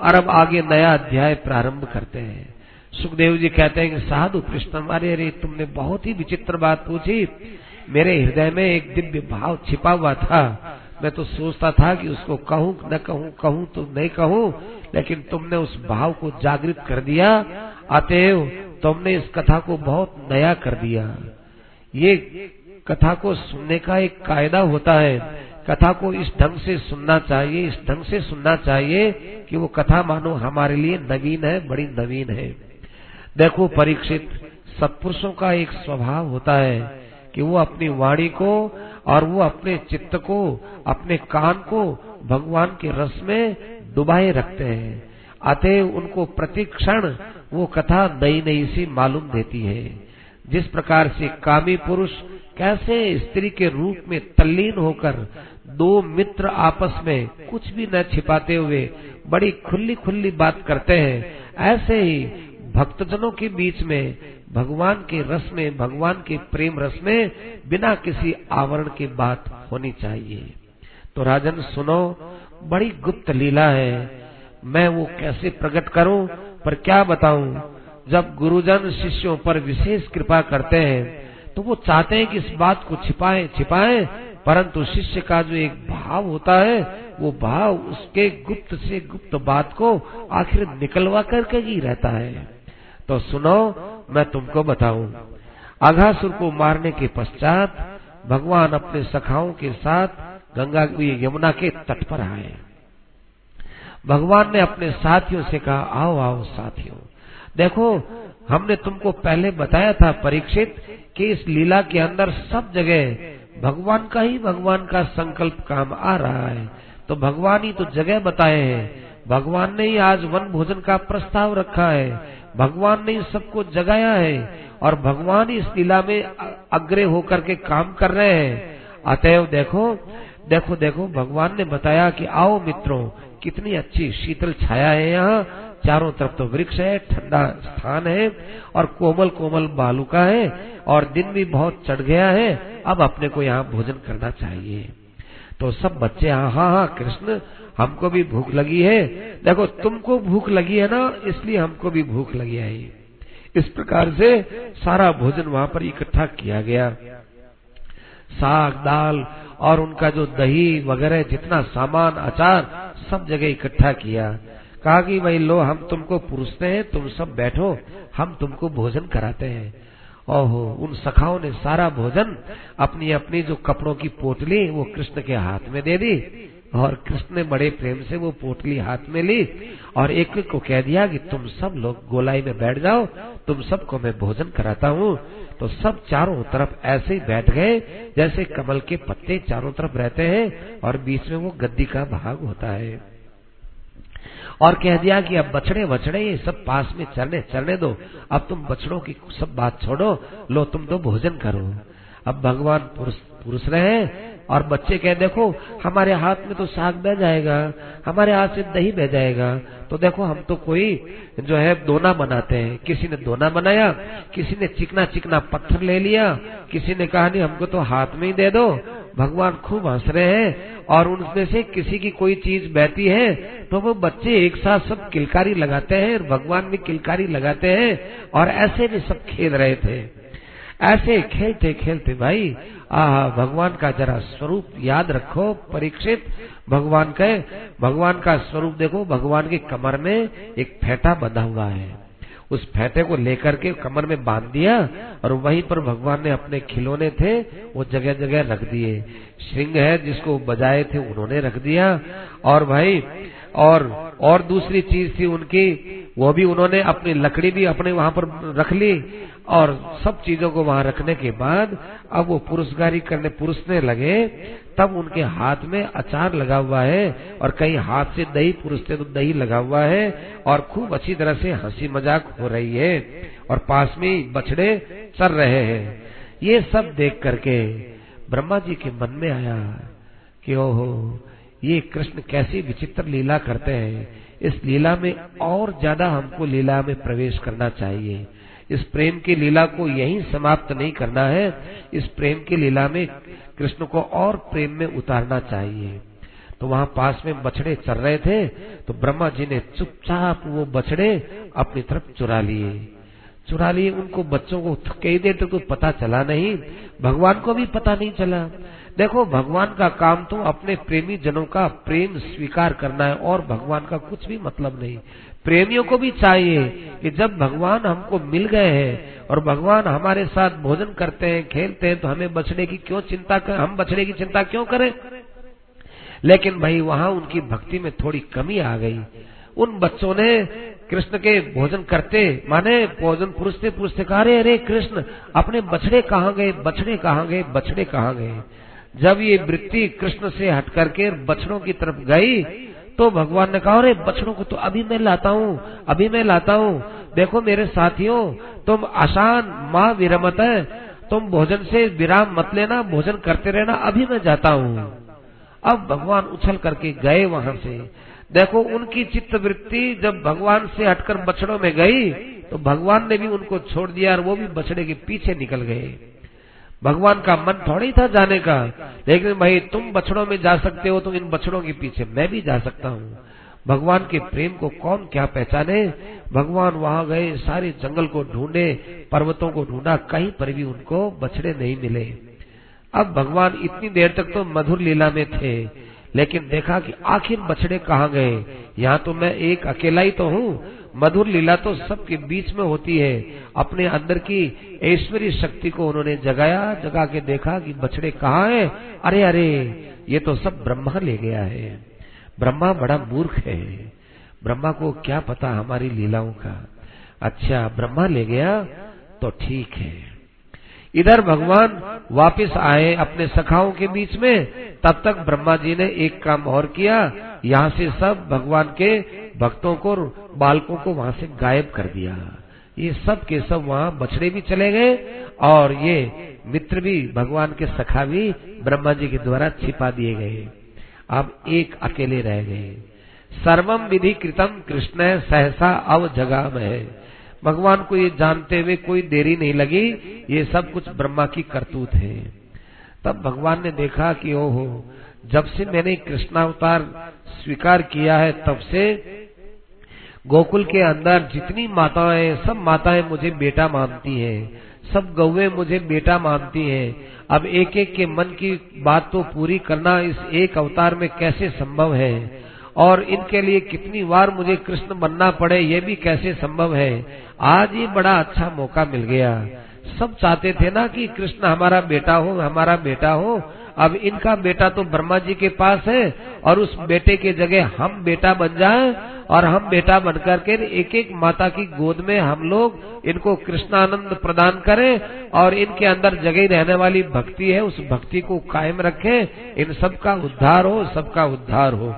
और अब आगे नया अध्याय प्रारंभ करते हैं। सुखदेव जी कहते हैं कि, साधु कृष्ण अरे अरे तुमने बहुत ही विचित्र बात पूछी। मेरे हृदय में एक दिव्य भाव छिपा हुआ था। मैं तो सोचता था कि उसको कहूँ न कहूँ कहूँ तो नहीं कहूँ, लेकिन तुमने उस भाव को जागृत कर दिया। अतएव तुमने इस कथा को बहुत नया कर दिया। ये कथा को सुनने का एक कायदा होता है। कथा को इस ढंग से सुनना चाहिए, इस ढंग से सुनना चाहिए कि वो कथा मानो हमारे लिए नवीन है, बड़ी नवीन है। देखो परीक्षित सत्पुरुषों का एक स्वभाव होता है कि वो अपनी वाणी को और वो अपने चित्त को, अपने कान को भगवान के रस में डुबाए रखते हैं। अतः उनको प्रतिक्षण वो कथा नई नई सी मालूम देती है। जिस प्रकार से कामी पुरुष कैसे स्त्री के रूप में तल्लीन होकर दो मित्र आपस में कुछ भी न छिपाते हुए बड़ी खुली खुली बात करते हैं, ऐसे ही भक्तजनों के बीच में, भगवान के रस में, भगवान के प्रेम रस में बिना किसी आवरण की बात होनी चाहिए। तो राजन सुनो, बड़ी गुप्त लीला है, मैं वो कैसे प्रकट करूँ, पर क्या बताऊँ जब गुरुजन शिष्यों पर विशेष कृपा करते हैं तो वो चाहते हैं कि इस बात को छिपाएँ छिपाएँ। परंतु शिष्य का जो एक भाव होता है, वो भाव उसके गुप्त से गुप्त बात को आखिर निकलवा करके ही रहता है। तो सुनो, मैं तुमको बताऊँ। आघासुर को मारने के पश्चात भगवान अपने सखाओं के साथ गंगा यमुना के तट पर आए। भगवान ने अपने साथियों से कहा, आओ आओ साथियों देखो, हमने तुमको पहले बताया था परीक्षित कि इस लीला के अंदर सब जगह भगवान का ही भगवान का संकल्प काम आ रहा है। तो भगवान ही तो जगह बताए हैं। भगवान ने ही आज वन भोजन का प्रस्ताव रखा है। भगवान ने ही सबको जगाया है और भगवान इस लीला में अग्रे होकर के काम कर रहे हैं। अतएव देखो देखो देखो, भगवान ने बताया कि आओ मित्रों, कितनी अच्छी शीतल छाया है यहाँ। चारों तरफ़ तो वृक्ष है, ठंडा स्थान है और कोमल कोमल बालुका है और दिन भी बहुत चढ़ गया है। अब अपने को यहाँ भोजन करना चाहिए। तो सब बच्चे हाँ हाँ हाँ कृष्ण, हमको भी भूख लगी है। देखो, तुमको भूख लगी है ना, इसलिए हमको भी भूख लगी है। इस प्रकार से सारा भोजन वहाँ पर इकट्ठा किया गया। साग, दाल और उनका जो दही वगैरह, जितना सामान, अचार, सब जगह इकट्ठा किया। कहा कि भाई लो, हम तुमको पुरुषते हैं, तुम सब बैठो, हम तुमको भोजन कराते हैं। ओहो, उन सखाओं ने सारा भोजन अपनी अपनी जो कपड़ों की पोटली, वो कृष्ण के हाथ में दे दी, और कृष्ण ने बड़े प्रेम से वो पोटली हाथ में ली, और एक को कह दिया कि तुम सब लोग गोलाई में बैठ जाओ, तुम सबको मैं भोजन कराता हूँ। तो सब चारों तरफ़ ऐसे ही बैठ गए, जैसे कमल के पत्ते चारों तरफ़ रहते हैं, और बीच में वो गद्दी का भाग होता है। और कह दिया कि अब बछड़े बछड़े, ये सब पास में चलने चलने दो। अब तुम बछड़ों की सब बात छोड़ो, लो तुम तो भोजन करो। अब भगवान पुरुष पुरुष रहे और बच्चे कह, देखो, हमारे हाथ में तो साग बह जाएगा, हमारे हाथ से दही बह जाएगा। तो देखो, हम तो कोई जो है दोना बनाते हैं। किसी ने दोना बनाया, किसी ने चिकना चिकना पत्थर ले लिया, किसी ने कहा, नहीं, हमको तो हाथ में ही दे दो। भगवान खूब हंस रहे हैं और उनमें से किसी की कोई चीज़ बहती है तो वो बच्चे एक साथ सब किलकारी लगाते हैं और भगवान भी किलकारी लगाते हैं और ऐसे भी सब खेल रहे थे। ऐसे खेलते खेलते भाई आ भगवान का जरा स्वरूप याद रखो, परीक्षित। भगवान के भगवान का स्वरूप देखो, भगवान की कमर में एक फेटा बंधा हुआ है। उस फैटे को लेकर के कमर में बाँध दिया और वहीं पर भगवान ने अपने खिलौने थे, वो जगह जगह रख दिए। सिंह है जिसको बजाए थे, उन्होंने रख दिया। और भाई और और दूसरी चीज़ थी उनकी, वो भी उन्होंने अपनी लकड़ी भी अपने वहाँ पर रख ली और सब चीज़ों को वहाँ रखने के बाद अब वो पुरुषगारी करने पुरुषने लगे, तब उनके हाथ में अचार लगा हुआ है और कहीं हाथ से दही पुरुषते तो दही लगा हुआ है और खूब अच्छी तरह से हँसी मज़ाक हो रही है और पास में बछड़े चल रहे हैं। ये सब देख करके ब्रह्मा जी के मन में आया कि ओहो ये कृष्ण कैसी विचित्र लीला करते हैं। इस लीला में और ज़्यादा हमको लीला में प्रवेश करना चाहिए। इस प्रेम की लीला को यही समाप्त नहीं करना है। इस प्रेम की लीला में कृष्ण को और प्रेम में उतारना चाहिए। तो वहाँ पास में बछड़े चल रहे थे तो ब्रह्मा जी ने चुपचाप वो बछड़े अपनी तरफ़ चुरा लिए। चुरा लिए, उनको बच्चों को कई देर तक तो पता चला नहीं। भगवान को भी पता नहीं चला। देखो, भगवान का काम तो अपने प्रेमी जनों का प्रेम स्वीकार करना है, और भगवान का कुछ भी मतलब नहीं। प्रेमियों को भी चाहिए कि जब भगवान हमको मिल गए हैं, और भगवान हमारे साथ भोजन करते हैं, खेलते हैं तो हमें बचने की क्यों चिंता कर, हम बचने की चिंता क्यों करें? लेकिन भाई, वहाँ उनकी भक्ति में थोड़ी कमी आ गई। उन बच्चों ने कृष्ण के भोजन करते, माने भोजन पुरुषते पुरुषते कहा, अरे अरे, कृष्ण, अपने बछड़े कहाँ गए, बछड़े कहाँ गए, बछड़े कहाँ गए? जब ये वृत्ति कृष्ण से हट करके बछड़ों की तरफ़ गई तो भगवान ने कहा, अरे, बछड़ों को तो अभी मैं लाता हूँ, अभी मैं लाता हूँ। देखो मेरे साथियों, तुम आसान माँ विरमत है। तुम भोजन से विराम मत लेना, भोजन करते रहना, अभी मैं जाता हूँ। अब भगवान उछल करके गए वहाँ से। देखो, उनकी चित्त वृत्ति जब भगवान से हटकर बछड़ों में गई तो भगवान ने भी उनको छोड़ दिया और वो भी बछड़े के पीछे निकल गए। भगवान का मन थोड़ी था जाने का। लेकिन भाई, तुम बछड़ों में जा सकते हो तो इन बछड़ों के पीछे मैं भी जा सकता हूँ। भगवान के प्रेम को कौन क्या पहचाने? भगवान वहाँ गए, सारे जंगल को ढूंढे, पर्वतों को ढूंढा, कहीं पर भी उनको बछड़े नहीं मिले। अब भगवान इतनी देर तक तो मधुर लीला में थे, लेकिन देखा कि आखिर बछड़े कहाँ गए? यहाँ तो मैं एक अकेला ही तो हूँ। मधुर लीला तो सबके बीच में होती है। अपने अंदर की ऐश्वर्य शक्ति को उन्होंने जगाया, जगा के देखा कि बछड़े कहाँ हैं? अरे अरे, ये तो सब ब्रह्मा ले गया है। ब्रह्मा बड़ा मूर्ख है। ब्रह्मा को क्या पता हमारी लीलाओं का। अच्छा ब्रह्मा ले गया तो ठीक है। इधर भगवान वापस आए अपने सखाओं के बीच में। तब तक ब्रह्मा जी ने एक काम और किया। यहाँ से सब भगवान के भक्तों को और बालकों को वहाँ से गायब कर दिया। ये सब के सब वहाँ बछड़े भी चले गए और ये मित्र भी, भगवान के सखा भी ब्रह्मा जी के द्वारा छिपा दिए गए। अब एक अकेले रह गए। सर्वम विधि कृतम, कृष्ण सहसा अव जगा में भगवान को ये जानते हुए कोई देरी नहीं लगी। ये सब कुछ ब्रह्मा की करतूत है। तब भगवान ने देखा कि ओहो, जब से मैंने कृष्णावतार स्वीकार किया है, तब से गोकुल के अंदर जितनी माताएँ, सब माताएँ मुझे बेटा मानती हैं। सब गौवे मुझे बेटा मानती हैं। अब एक एक के मन की बात तो पूरी करना इस एक अवतार में कैसे संभव है? और इनके लिए कितनी बार मुझे कृष्ण बनना पड़े, ये भी कैसे संभव है? आज ये बड़ा अच्छा मौका मिल गया। सब चाहते थे ना कि कृष्ण हमारा बेटा हो, हमारा बेटा हो अब इनका बेटा तो ब्रह्मा जी के पास है और उस बेटे के जगह हम बेटा बन जाए और हम बेटा बनकर के एक एक माता की गोद में हम लोग इनको कृष्णानंद प्रदान करें और इनके अंदर जगह रहने वाली भक्ति है, उस भक्ति को कायम रखें। इन सब का उद्धार हो सबका उद्धार हो।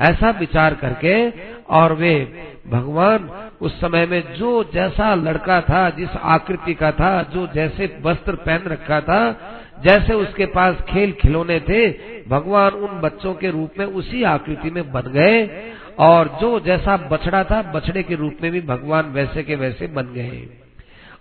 ऐसा विचार करके और वे, भगवान, उस समय में जो जैसा लड़का था, जिस आकृति का था, जो जैसे वस्त्र पहन रखा था जैसे उसके पास खेल खिलौने थे, भगवान उन बच्चों के रूप में उसी आकृति में बन गए और जो जैसा बछड़ा था, बछड़े के रूप में भी भगवान वैसे के वैसे बन गए।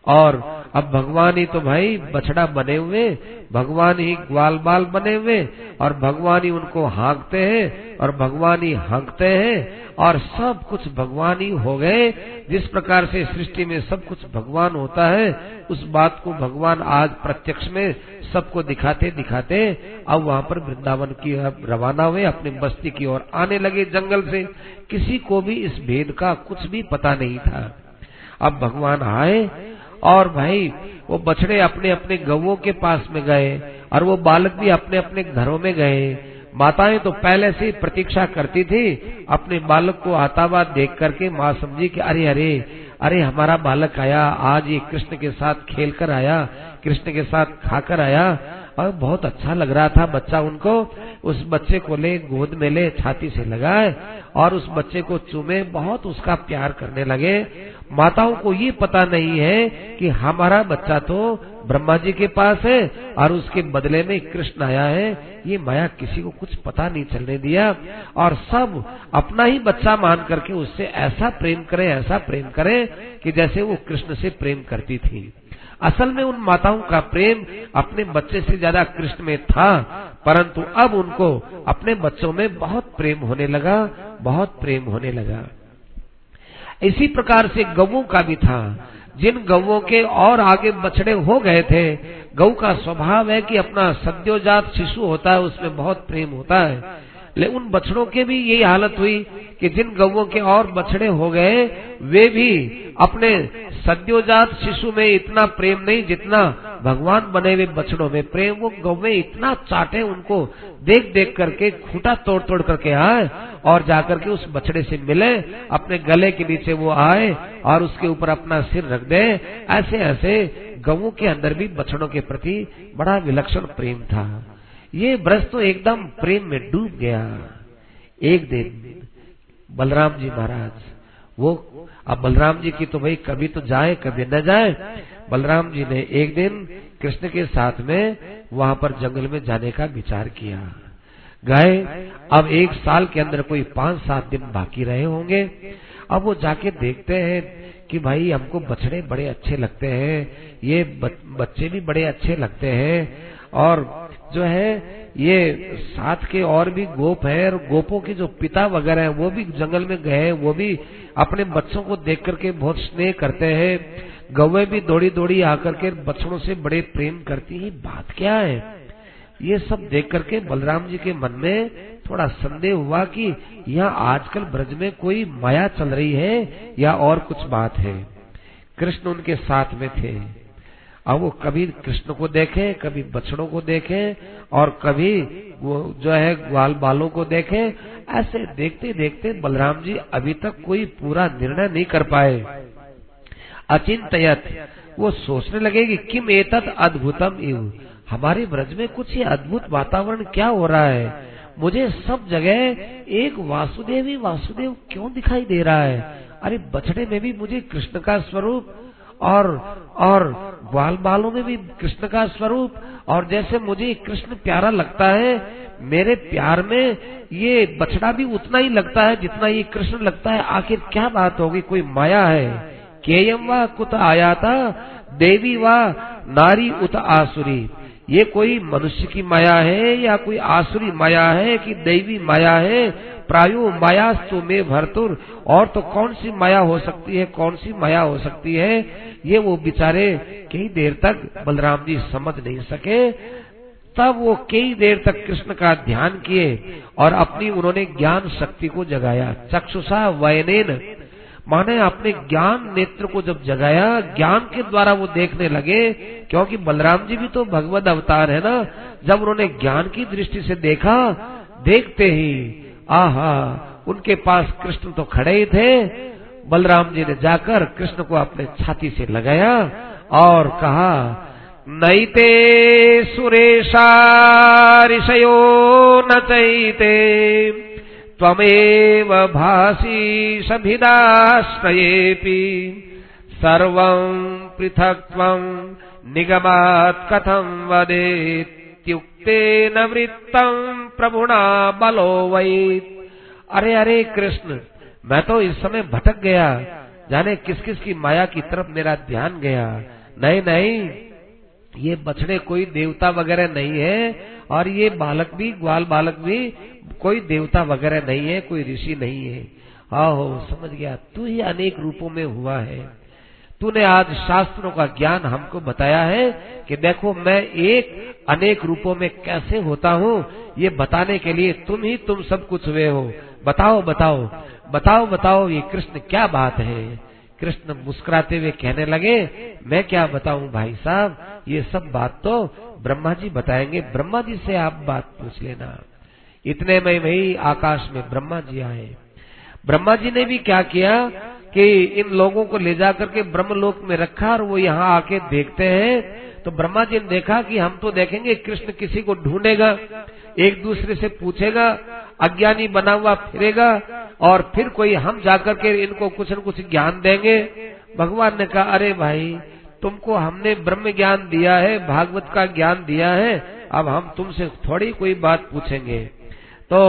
और अब भगवान ही तो भाई बछड़ा बने हुए, भगवान ही ग्वाल बाल बने हुए, और भगवान ही उनको हाँकते हैं, और भगवान ही हाँकते हैं, और सब कुछ भगवान ही हो गए। जिस प्रकार से सृष्टि में सब कुछ भगवान होता है, उस बात को भगवान आज प्रत्यक्ष में सबको दिखाते दिखाते अब वहाँ पर वृंदावन की रवाना हुए, अपने बस्ती की ओर आने लगे जंगल से। किसी को भी इस भेद का कुछ भी पता नहीं था। अब भगवान आए और भाई, वो बछड़े अपने अपने गवों के पास में गए और वो बालक भी अपने अपने घरों में गए। माताएँ तो पहले से प्रतीक्षा करती थी, अपने बालक को आतावा देख करके माँ समझी कि अरे अरे अरे, हमारा बालक आया, आज ये कृष्ण के साथ खेल कर आया, कृष्ण के साथ खाकर आया और बहुत अच्छा लग रहा था। बच्चा उनको उस बच्चे को ले, गोद में ले, छाती से लगाए और उस बच्चे को चूमे, बहुत उसका प्यार करने लगे। माताओं को ये पता नहीं है कि हमारा बच्चा तो ब्रह्मा जी के पास है और उसके बदले में कृष्ण आया है। ये माया किसी को कुछ पता नहीं चलने दिया। और सब अपना ही बच्चा मान करके उससे ऐसा प्रेम करे, ऐसा प्रेम करे कि जैसे वो कृष्ण से प्रेम करती थी। असल में उन माताओं का प्रेम अपने बच्चे से ज़्यादा कृष्ण में था, परंतु अब उनको अपने बच्चों में बहुत प्रेम होने लगा, बहुत प्रेम होने लगा। इसी प्रकार से गवों का भी था। जिन गवों के और आगे बछड़े हो गए थे गौ का स्वभाव है कि अपना सद्योजात शिशु होता है, उसमें बहुत प्रेम होता है। लेकिन उन बछड़ों के भी यही हालत हुई कि जिन गवों के और बछड़े हो गए, वे भी अपने सद्योजात शिशु में इतना प्रेम नहीं जितना भगवान बने हुए बछड़ों में। प्रेम वो गौ इतना चाटे उनको देख देख करके, खूटा तोड़ तोड़ करके आए और जाकर के उस बछड़े से मिले, अपने गले के नीचे वो आए और उसके ऊपर अपना सिर रख दे। ऐसे ऐसे गवों के अंदर भी बछड़ों के प्रति बड़ा विलक्षण प्रेम था। ये ब्रज तो एकदम प्रेम में डूब गया। एक दिन बलराम जी महाराज, वो, अब बलराम जी की तो भाई कभी तो जाए, कभी न जाए। बलराम जी ने एक दिन कृष्ण के साथ में वहाँ पर जंगल में जाने का विचार किया। गए, अब एक साल के अंदर कोई पाँच सात दिन बाकी रहे होंगे। अब वो जाके देखते हैं कि भाई हमको बछड़े बड़े अच्छे लगते हैं, ये बच्चे भी बड़े अच्छे लगते हैं, और जो है, ये साथ के और भी गोप है और गोपों के जो पिता वगैरह हैं, वो भी जंगल में गए हैं, वो भी अपने बच्चों को देख करके बहुत स्नेह करते हैं। गवे भी दौड़ी दौड़ी आकर के बछड़ों से बड़े प्रेम करती है। बात क्या है? ये सब देख करके बलराम जी के मन में थोड़ा संदेह हुआ कि यहाँ आजकल ब्रज में कोई माया चल रही है या और कुछ बात है। कृष्ण उनके साथ में थे। अब वो कभी कृष्ण को देखे, कभी बछड़ों को देखे, और कभी वो जो है ग्वाल बालों को देखे, ऐसे देखते देखते बलराम जी अभी तक कोई पूरा निर्णय नहीं कर पाए। अचिंतयत, वो सोचने लगे कि किम एतत अद्भुतम इव? हमारे ब्रज में कुछ ही अद्भुत वातावरण क्या हो रहा है? मुझे सब जगह एक वासुदेव ही वासुदेव क्यों दिखाई दे रहा है? अरे बछड़े में भी मुझे कृष्ण का स्वरूप और और बाल बालों में भी कृष्ण का स्वरूप। और जैसे मुझे कृष्ण प्यारा लगता है, मेरे प्यार में ये बछड़ा भी उतना ही लगता है जितना ये कृष्ण लगता है। आखिर क्या बात होगी? कोई माया है? केयम व कुत आया था देवी व नारी उत आसुरी। ये कोई मनुष्य की माया है या कोई आसुरी माया है कि दैवी माया है? प्रायो माया तो में भरतुर। और तो कौन सी माया हो सकती है? कौन सी माया हो सकती है? ये वो बेचारे कई देर तक बलराम जी समझ नहीं सके। तब वो कई देर तक कृष्ण का ध्यान किए और अपनी उन्होंने ज्ञान शक्ति को जगाया। चक्षुषा वयनेन माने अपने ज्ञान नेत्र को जब जगाया, ज्ञान के द्वारा वो देखने लगे, क्योंकि बलराम जी भी तो भगवत अवतार है ना, जब उन्होंने ज्ञान की दृष्टि से देखा, देखते ही, आहा, उनके पास कृष्ण तो खड़े ही थे। बलराम जी ने जाकर कृष्ण को अपने छाती से लगाया और कहा, नैते सुरेशा ऋषयो न चैते त्वमेव भासी सभिदाश्रयेऽपि। सर्वं पृथक्त्वं निगमात् कथं वदेत्युक्तेन प्रभुणा बलो वै अरे अरे कृष्ण, मैं तो इस समय भटक गया। जाने किस किस की माया की तरफ़ मेरा ध्यान गया। नहीं नहीं ये बछड़े कोई देवता वगैरह नहीं है, और ये बालक भी, ग्वाल बालक भी कोई देवता वगैरह नहीं है, कोई ऋषि नहीं है। आहो, समझ गया, तू ही अनेक रूपों में हुआ है। तूने आज शास्त्रों का ज्ञान हमको बताया है कि देखो, मैं एक अनेक रूपों में कैसे होता हूँ, ये बताने के लिए तुम ही तुम सब कुछ हुए हो। बताओ बताओ बताओ बताओ, ये कृष्ण क्या बात है? कृष्ण मुस्कुराते हुए कहने लगे, मैं क्या बताऊँ भाई साहब? ये सब बात तो ब्रह्मा जी बताएँगे। ब्रह्मा जी से आप बात पूछ लेना। इतने में वही आकाश में ब्रह्मा जी आए। ब्रह्मा जी ने भी क्या किया कि इन लोगों को ले जाकर के ब्रह्मलोक में रखा और वो यहाँ आके देखते हैं। तो ब्रह्मा जी ने देखा कि हम तो देखेंगे कृष्ण किसी को ढूंढेगा, एक दूसरे से पूछेगा। अज्ञानी बना हुआ फिरेगा और फिर कोई हम जाकर के इनको कुछ न कुछ ज्ञान देंगे। भगवान ने कहा, अरे भाई, तुमको हमने ब्रह्म ज्ञान दिया है, भागवत का ज्ञान दिया है, अब हम तुमसे थोड़ी कोई बात पूछेंगे। तो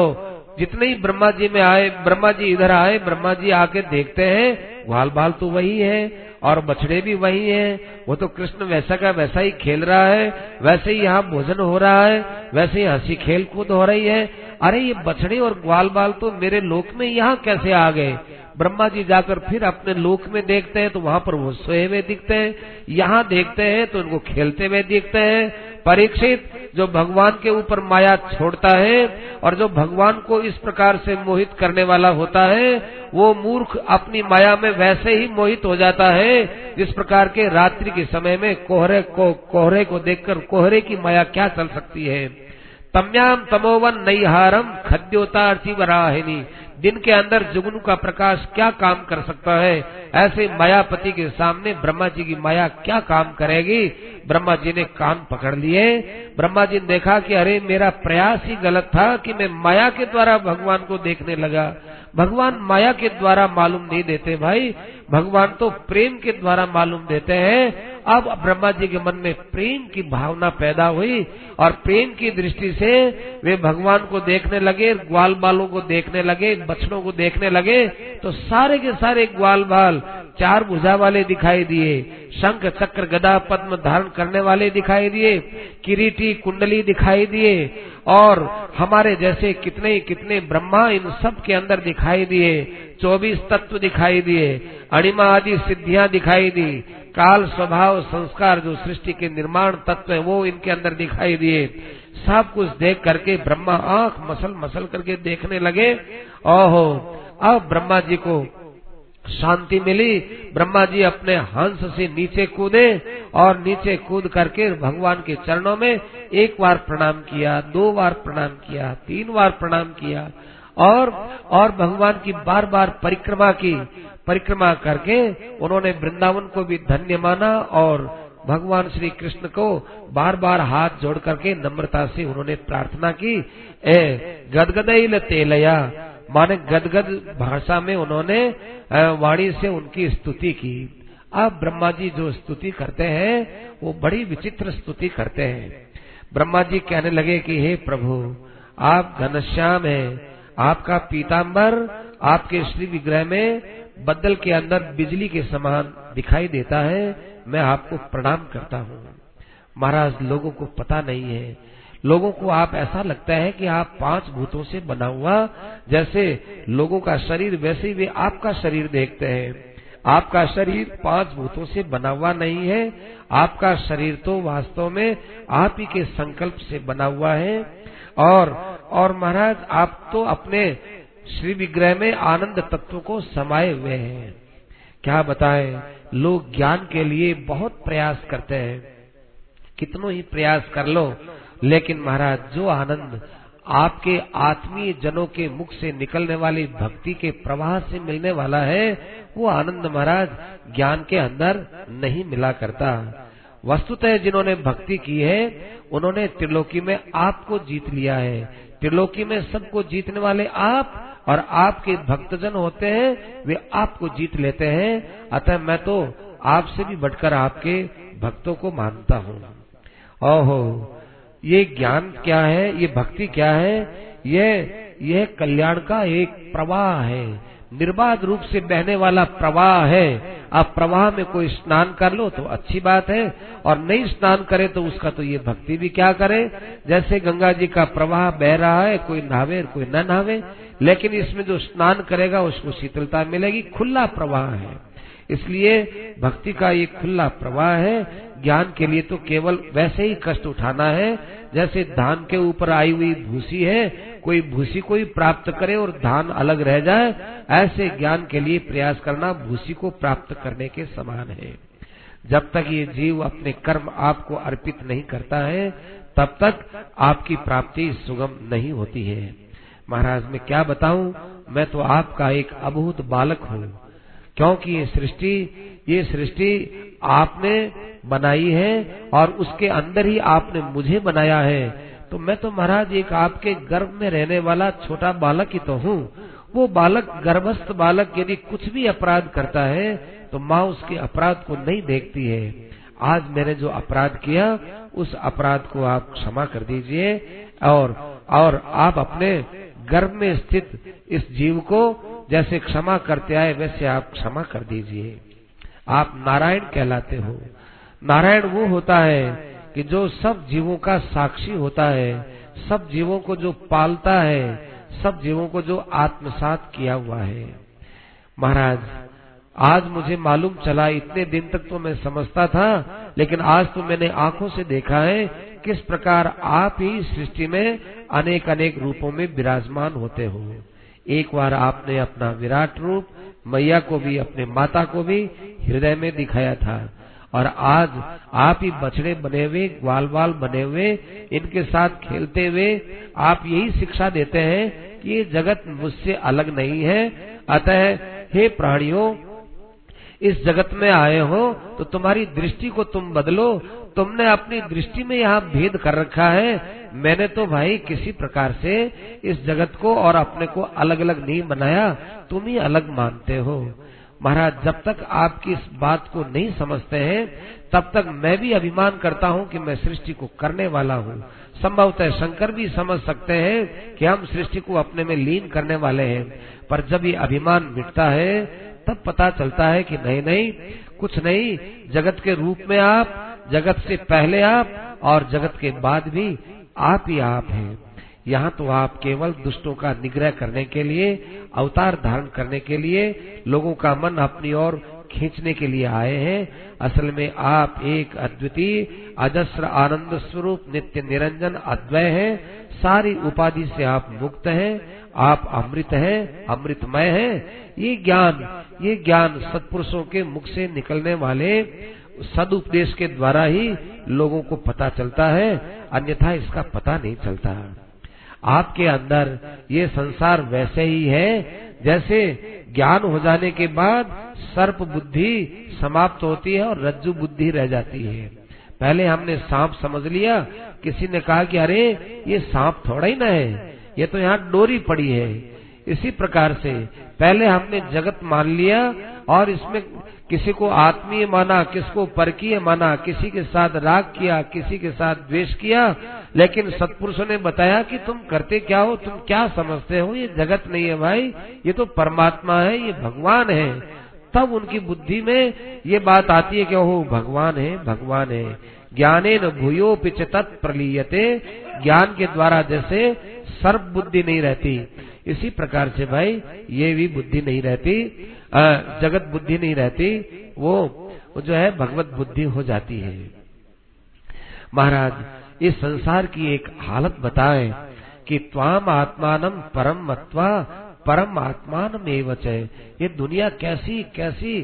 जितने ही ब्रह्मा जी में आए ब्रह्मा जी इधर आए ब्रह्मा जी आके देखते हैं ग्वाल बाल तो वही है, और बछड़े भी वही हैं। वो तो कृष्ण वैसा का वैसा ही खेल रहा है, वैसे ही यहाँ भोजन हो रहा है, वैसे ही हँसी खेल कूद हो रही है। अरे ये बछड़े और ग्वाल बाल तो मेरे लोक में यहाँ कैसे आ गए? ब्रह्मा जी जाकर फिर अपने लोक में देखते हैं तो वहाँ पर वो सोए हुए दिखते हैं। यहाँ देखते हैं तो उनको खेलते हुए दिखते हैं। परीक्षित, जो भगवान के ऊपर माया छोड़ता है और जो भगवान को इस प्रकार से मोहित करने वाला होता है, वो मूर्ख अपनी माया में वैसे ही मोहित हो जाता है। जिस प्रकार के रात्रि के समय में कोहरे को कोहरे को देखकर कोहरे की माया क्या चल सकती है? तम्याम तमोवन नई हारम खद्योता वराहिनी। दिन के अंदर जुगनू का प्रकाश क्या काम कर सकता है? ऐसे मायापति के सामने ब्रह्मा जी की माया क्या काम करेगी? ब्रह्मा जी ने कान पकड़ लिए। ब्रह्मा जी ने देखा कि अरे, मेरा प्रयास ही गलत था कि मैं माया के द्वारा भगवान को देखने लगा। भगवान माया के द्वारा मालूम नहीं देते भाई। भगवान तो प्रेम के द्वारा मालूम देते हैं। अब ब्रह्मा जी के मन में प्रेम की भावना पैदा हुई और प्रेम की दृष्टि से वे भगवान को देखने लगे, ग्वाल बालों को देखने लगे, बछड़ों को देखने लगे तो सारे के सारे ग्वाल बाल चार भुजा वाले दिखाई दिए, शंख, चक्र, गदा, पद्म धारण करने वाले दिखाई दिए, किरीटी, कुंडली दिखाई दिए और हमारे जैसे कितने कितने ब्रह्मा इन सब के अंदर दिखाई दिए, चौबीस तत्व दिखाई दिए, अणिमा आदि सिद्धियाँ दिखाई दी काल स्वभाव, संस्कार, जो सृष्टि के निर्माण तत्व है, वो इनके अंदर दिखाई दिए। सब कुछ देख करके ब्रह्मा आँख मसल मसल करके देखने लगे। ओहो, अब ब्रह्मा जी को शांति मिली। ब्रह्मा जी अपने हंस से नीचे कूदे और नीचे कूद करके भगवान के चरणों में एक बार प्रणाम किया, दो बार प्रणाम किया, तीन बार प्रणाम किया और और भगवान की बार बार परिक्रमा की। परिक्रमा करके उन्होंने वृंदावन को भी धन्य माना और भगवान श्री कृष्ण को बार बार हाथ जोड़ करके नम्रता से उन्होंने प्रार्थना की। ए गदगद तेलया। माने गदगद भाषा में उन्होंने वाणी से उनकी स्तुति की। अब ब्रह्मा जी जो स्तुति करते हैं, वो बड़ी विचित्र स्तुति करते हैं। ब्रह्मा जी कहने लगे कि, हे प्रभु, आप घनश्याम हैं। आपका पीताम्बर आपके श्री विग्रह में बदल के अंदर बिजली के समान दिखाई देता है, मैं आपको प्रणाम करता हूँ। महाराज, लोगों को पता नहीं है। लोगों को आप ऐसा लगता है कि आप पाँच भूतों से बना हुआ, जैसे लोगों का शरीर वैसे ही वे आपका शरीर देखते हैं। आपका शरीर पाँच भूतों से बना हुआ नहीं है, आपका शरीर तो वास्तव में आप ही के संकल्प से बना हुआ है। और और महाराज, आप तो अपने श्री विग्रह में आनंद तत्व को समाये हुए हैं। क्या बताएँ? लोग ज्ञान के लिए बहुत प्रयास करते हैं। कितनों ही प्रयास कर लो, लेकिन महाराज, जो आनंद आपके आत्मीय जनों के मुख से निकलने वाली भक्ति के प्रवाह से मिलने वाला है, वो आनंद महाराज ज्ञान के अंदर नहीं मिला करता। वस्तुतः जिन्होंने भक्ति की है, उन्होंने त्रिलोकी में आपको जीत लिया है। त्रिलोकी में सबको जीतने वाले आप और आपके भक्तजन होते हैं, वे आपको जीत लेते हैं। अतः मैं तो आपसे भी बढ़कर आपके भक्तों को मानता हूँ। ओहो, ये ज्ञान क्या है? ये भक्ति क्या है? यह यह कल्याण का एक प्रवाह है। निर्बाध रूप से बहने वाला प्रवाह है। आप प्रवाह में कोई स्नान कर लो तो अच्छी बात है, और नहीं स्नान करे तो उसका तो ये भक्ति भी क्या करे? जैसे गंगा जी का प्रवाह बह रहा है, कोई नहावे कोई न नहावे, लेकिन इसमें जो स्नान करेगा उसको शीतलता मिलेगी, खुला प्रवाह है। इसलिए भक्ति का एक खुला प्रवाह है। ज्ञान के लिए तो केवल वैसे ही कष्ट उठाना है। जैसे धान के ऊपर आई हुई भूसी है, कोई भूसी को ही प्राप्त करे और धान अलग रह जाए, ऐसे ज्ञान के लिए प्रयास करना भूसी को प्राप्त करने के समान है। जब तक ये जीव अपने कर्म आपको अर्पित नहीं करता है, तब तक आपकी प्राप्ति सुगम नहीं होती है। महाराज, मैं क्या बताऊँ? मैं तो आपका एक अभूत बालक हूँ। क्योंकि ये सृष्टि ये सृष्टि आपने बनाई है और उसके अंदर ही आपने मुझे बनाया है। तो मैं तो महाराज एक आपके गर्भ में रहने वाला छोटा बालक ही तो हूँ। वो बालक गर्भस्थ बालक यदि कुछ भी अपराध करता है तो माँ उसके अपराध को नहीं देखती है। आज मैंने जो अपराध किया, उस अपराध को आप क्षमा कर दीजिए और और आप अपने गर्भ में स्थित इस जीव को जैसे क्षमा करते आए, वैसे आप क्षमा कर दीजिए। आप नारायण कहलाते हो। नारायण वो होता है कि जो सब जीवों का साक्षी होता है, सब जीवों को जो पालता है, सब जीवों को जो आत्मसात किया हुआ है। महाराज, आज मुझे मालूम चला, इतने दिन तक तो मैं समझता था, लेकिन आज तो मैंने आँखों से देखा है किस प्रकार आप ही सृष्टि में अनेक अनेक रूपों में विराजमान होते हो। एक बार आपने अपना विराट रूप, मैया को भी, अपने माता को भी हृदय में दिखाया था और आज आप ही बछड़े बने हुए ग्वाल बाल बने हुए, इनके साथ खेलते हुए आप यही शिक्षा देते हैं कि ये जगत मुझसे अलग नहीं है। अतः, हे प्राणियों इस जगत में आए हो तो तुम्हारी दृष्टि को तुम बदलो। तुमने अपनी दृष्टि में यहाँ भेद कर रखा है। मैंने तो भाई किसी प्रकार से इस जगत को और अपने को अलग अलग नहीं बनाया। तुम ही अलग मानते हो। महाराज, जब तक आपकी इस बात को नहीं समझते हैं, तब तक मैं भी अभिमान करता हूँ कि मैं सृष्टि को करने वाला हूँ। संभवतः शंकर भी समझ सकते हैं कि हम सृष्टि को अपने में लीन करने वाले हैं। पर जब ये अभिमान मिटता है तब पता चलता है कि नहीं नहीं, कुछ नहीं, जगत के रूप में आप, जगत से पहले आप, और जगत के बाद भी आप ही आप हैं। यहाँ तो आप केवल दुष्टों का निग्रह करने के लिए, अवतार धारण करने के लिए, लोगों का मन अपनी ओर खींचने के लिए आए हैं। असल में आप एक अद्वितीय, अजस्र, आनंद स्वरूप, नित्य, निरंजन, अद्वय है। सारी उपाधि से आप मुक्त हैं। आप अमृत हैं, अमृतमय हैं। ये ज्ञान ये ज्ञान सत्पुरुषों के मुख से निकलने वाले सदुपदेश के द्वारा ही लोगों को पता चलता है, अन्यथा इसका पता नहीं चलता। आपके अंदर ये संसार वैसे ही है, जैसे ज्ञान हो जाने के बाद सर्प बुद्धि समाप्त होती है और रज्जु बुद्धि रह जाती है। पहले हमने सांप समझ लिया, किसी ने कहा कि अरे, ये सांप थोड़ा ही ना है। ये तो यहाँ डोरी पड़ी है। इसी प्रकार से पहले हमने जगत मान लिया और इसमें किसी को आत्मीय माना, किसको परकीय माना, किसी के साथ राग किया, किसी के साथ द्वेष किया, लेकिन सत्पुरुषों ने बताया कि तुम करते क्या हो, तुम क्या समझते हो, ये जगत नहीं है भाई, ये तो परमात्मा है, ये भगवान है। तब उनकी बुद्धि में ये बात आती है कि ओहो, भगवान है भगवान है। ज्ञाने न भूयो पिच तत्प्रलीयते। ज्ञान के द्वारा जैसे सर्व बुद्धि नहीं रहती। इसी प्रकार से भाई, ये भी बुद्धि नहीं रहती। जगत बुद्धि नहीं रहती। वो जो है भगवत बुद्धि हो जाती है। महाराज, इस संसार की एक हालत बताए कि त्वाम आत्मान परम मत्वा, परम आत्मान एवच ये दुनिया कैसी कैसी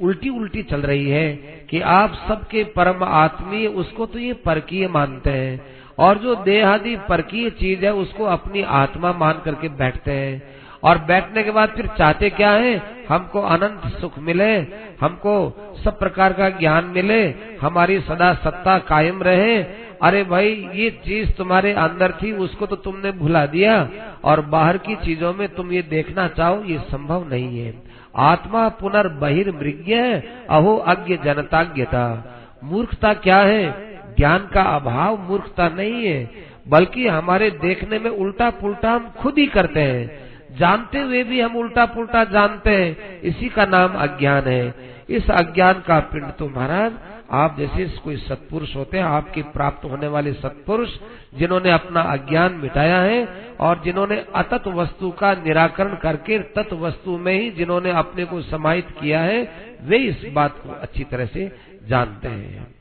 उल्टी उल्टी चल रही है कि आप सबके परम आत्मीय, उसको तो ये परकीय मानते हैं। और जो देहादि परकीय चीज़ है, उसको अपनी आत्मा मान करके बैठते हैं। और बैठने के बाद फिर चाहते क्या है? हमको अनंत सुख मिले, हमको सब प्रकार का ज्ञान मिले, हमारी सदा सत्ता कायम रहे। अरे भाई, ये चीज़ तुम्हारे अंदर थी, उसको तो तुमने भुला दिया। और बाहर की चीज़ों में तुम ये देखना चाहो, ये संभव नहीं है। आत्मा पुनर्बहिर्मृज्ञ अहो अज्ञ जनताज्ञता। मूर्खता क्या है? ज्ञान का अभाव मूर्खता नहीं है, बल्कि हमारे देखने में उल्टा पुल्टा हम खुद ही करते हैं। जानते हुए भी हम उल्टा पुल्टा जानते हैं। इसी का नाम अज्ञान है। इस अज्ञान का पिंड तो महाराज, आप जैसे कोई सत्पुरुष होते हैं, आपके प्राप्त होने वाले सत्पुरुष, जिन्होंने अपना अज्ञान मिटाया है और जिन्होंने अतत वस्तु का निराकरण करके तत् वस्तु में ही जिन्होंने अपने को समाहित किया है, वे इस बात को अच्छी तरह से जानते हैं।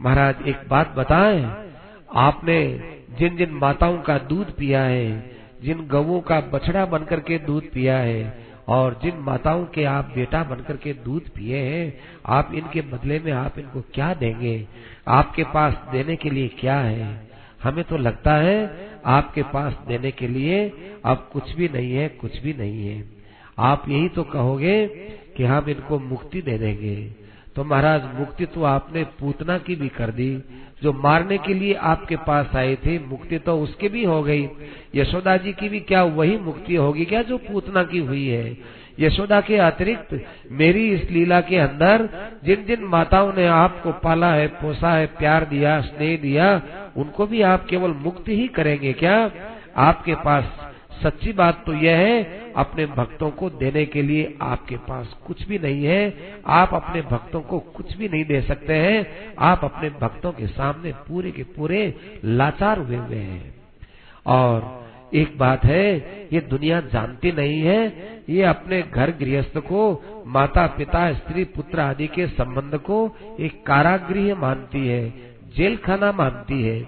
महाराज, एक बात बताएँ। आपने जिन जिन माताओं का दूध पिया है, जिन गवों का बछड़ा बनकर के दूध पिया है, और जिन माताओं के आप बेटा बनकर के दूध पिए हैं, आप इनके बदले में आप इनको क्या देंगे? आपके पास देने के लिए क्या है? हमें तो लगता है, आपके पास देने के लिए अब कुछ भी नहीं है, कुछ भी नहीं है। आप यही तो कहोगे कि हम इनको मुक्ति दे देंगे। तो महाराज, मुक्ति तो आपने पूतना की भी कर दी। जो मारने के लिए आपके पास आए थे, मुक्ति तो उसकी भी हो गई। यशोदा जी की भी क्या वही मुक्ति होगी क्या जो पूतना की हुई है? यशोदा के अतिरिक्त मेरी इस लीला के अंदर जिन जिन माताओं ने आपको पाला है, पोसा है, प्यार दिया, स्नेह दिया, उनको भी आप केवल मुक्त ही करेंगे क्या? आपके पास सच्ची बात तो यह है, अपने भक्तों को देने के लिए आपके पास कुछ भी नहीं है। आप अपने भक्तों को कुछ भी नहीं दे सकते हैं। आप अपने भक्तों के सामने पूरे के पूरे लाचार हुए हुए हैं। और एक बात है, ये दुनिया जानती नहीं है, ये अपने घर गृहस्थ को माता पिता स्त्री, पुत्र आदि के संबंध को एक कारागृह मानती है जेल खाना मानती है।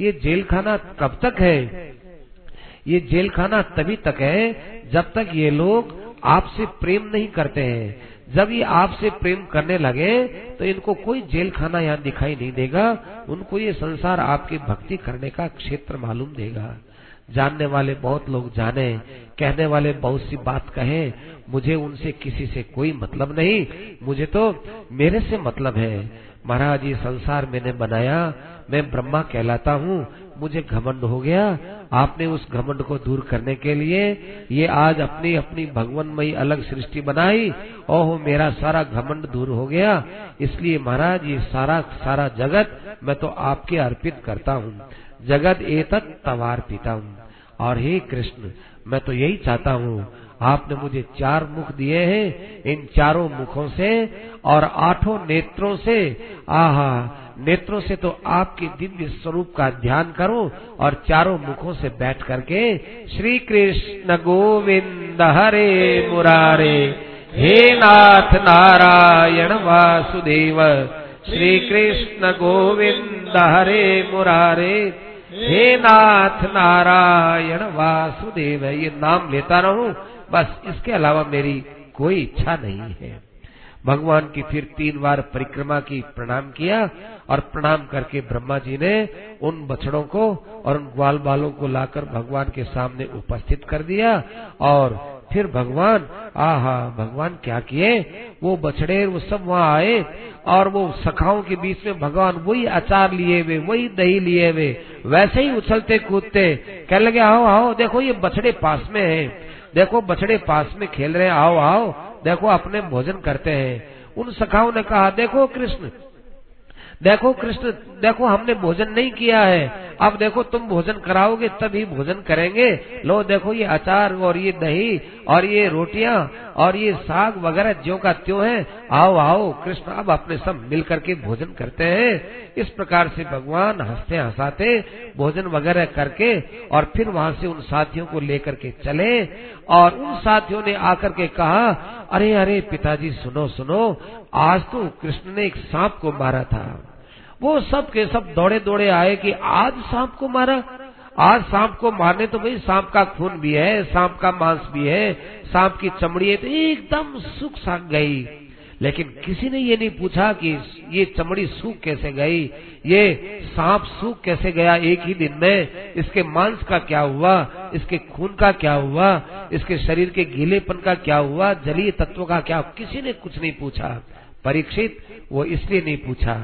ये जेल खाना कब तक है? ये जेल खाना तभी तक है जब तक ये लोग आपसे प्रेम नहीं करते हैं। जब ये आपसे प्रेम करने लगे तो इनको कोई जेल खाना यहाँ दिखाई नहीं देगा। उनको ये संसार आपकी भक्ति करने का क्षेत्र मालूम देगा। जानने वाले बहुत लोग जाने, कहने वाले बहुत सी बात कहे, मुझे उनसे किसी से कोई मतलब नहीं। मुझे तो मेरे से मतलब है। महाराज, ये संसार मैंने बनाया मैं ब्रह्मा कहलाता हूँ। मुझे घमंड हो गया। आपने उस घमंड को दूर करने के लिए ये आज अपनी अपनी भगवान भगवानमयी अलग सृष्टि बनाई। ओह, मेरा सारा घमंड दूर हो गया। इसलिए महाराज, ये सारा सारा जगत मैं तो आपके अर्पित करता हूँ। जगत ए तक तवार पीता हूँ और हे कृष्ण, मैं तो यही चाहता हूँ, आपने मुझे चार मुख दिए हैं, इन चारों मुखों से और आठों नेत्रों से। आहा नेत्रों से तो आपके दिव्य स्वरूप का ध्यान करो और चारों मुखों से बैठ करके श्री कृष्ण गोविंद हरे मुरारे, हे नाथ नारायण वासुदेव श्री कृष्ण गोविंद हरे मुरारे, हे नाथ नारायण वासुदेव, ये नाम लेता रहूँ, बस इसके अलावा मेरी कोई इच्छा नहीं है। भगवान की फिर तीन बार परिक्रमा की प्रणाम किया और प्रणाम करके ब्रह्मा जी ने उन बछड़ों को और उन ग्वाल बालों को लाकर भगवान के सामने उपस्थित कर दिया और फिर भगवान, आहा, भगवान क्या किए? वो बछड़े, वो सब वहाँ आए और वो सखाओं के बीच में भगवान वही अचार लिए हुए, वही दही लिए हुए, वैसे ही उछलते कूदते कह लगे, आओ आओ, देखो ये बछड़े पास में है, देखो बछड़े पास में खेल रहे आओ आओ देखो अपने भोजन करते हैं। उन सखाओं ने कहा देखो कृष्ण देखो कृष्ण देखो हमने भोजन नहीं किया है। अब देखो तुम भोजन कराओगे, तभी भोजन करेंगे। लो देखो ये अचार और ये दही और ये रोटियाँ और ये साग वगैरह जो का त्यों है। आओ आओ, कृष्ण अब अपने सब मिल करके भोजन करते हैं। इस प्रकार से भगवान हँसते हंसाते भोजन वगैरह करके और फिर वहाँ से उन साथियों को लेकर के चले और उन साथियों ने आकर के कहा, अरे अरे, पिताजी, सुनो सुनो, आज तो कृष्ण ने एक सांप को मारा था। वो सब के सब दौड़े दौड़े आए कि आज सांप को मारा। आज सांप को मारने तो भाई सांप का खून भी है, सांप का मांस भी है, सांप की चमड़ी है तो एकदम सुख साग गई। लेकिन किसी ने ये नहीं पूछा कि ये चमड़ी सूख कैसे गई? ये सांप सूख कैसे गया एक ही दिन में? इसके मांस का क्या हुआ? इसके खून का क्या हुआ? इसके शरीर के गीलेपन का क्या हुआ? जलीय तत्व का क्या? किसी ने कुछ नहीं पूछा। परीक्षित वो इसलिए नहीं पूछा।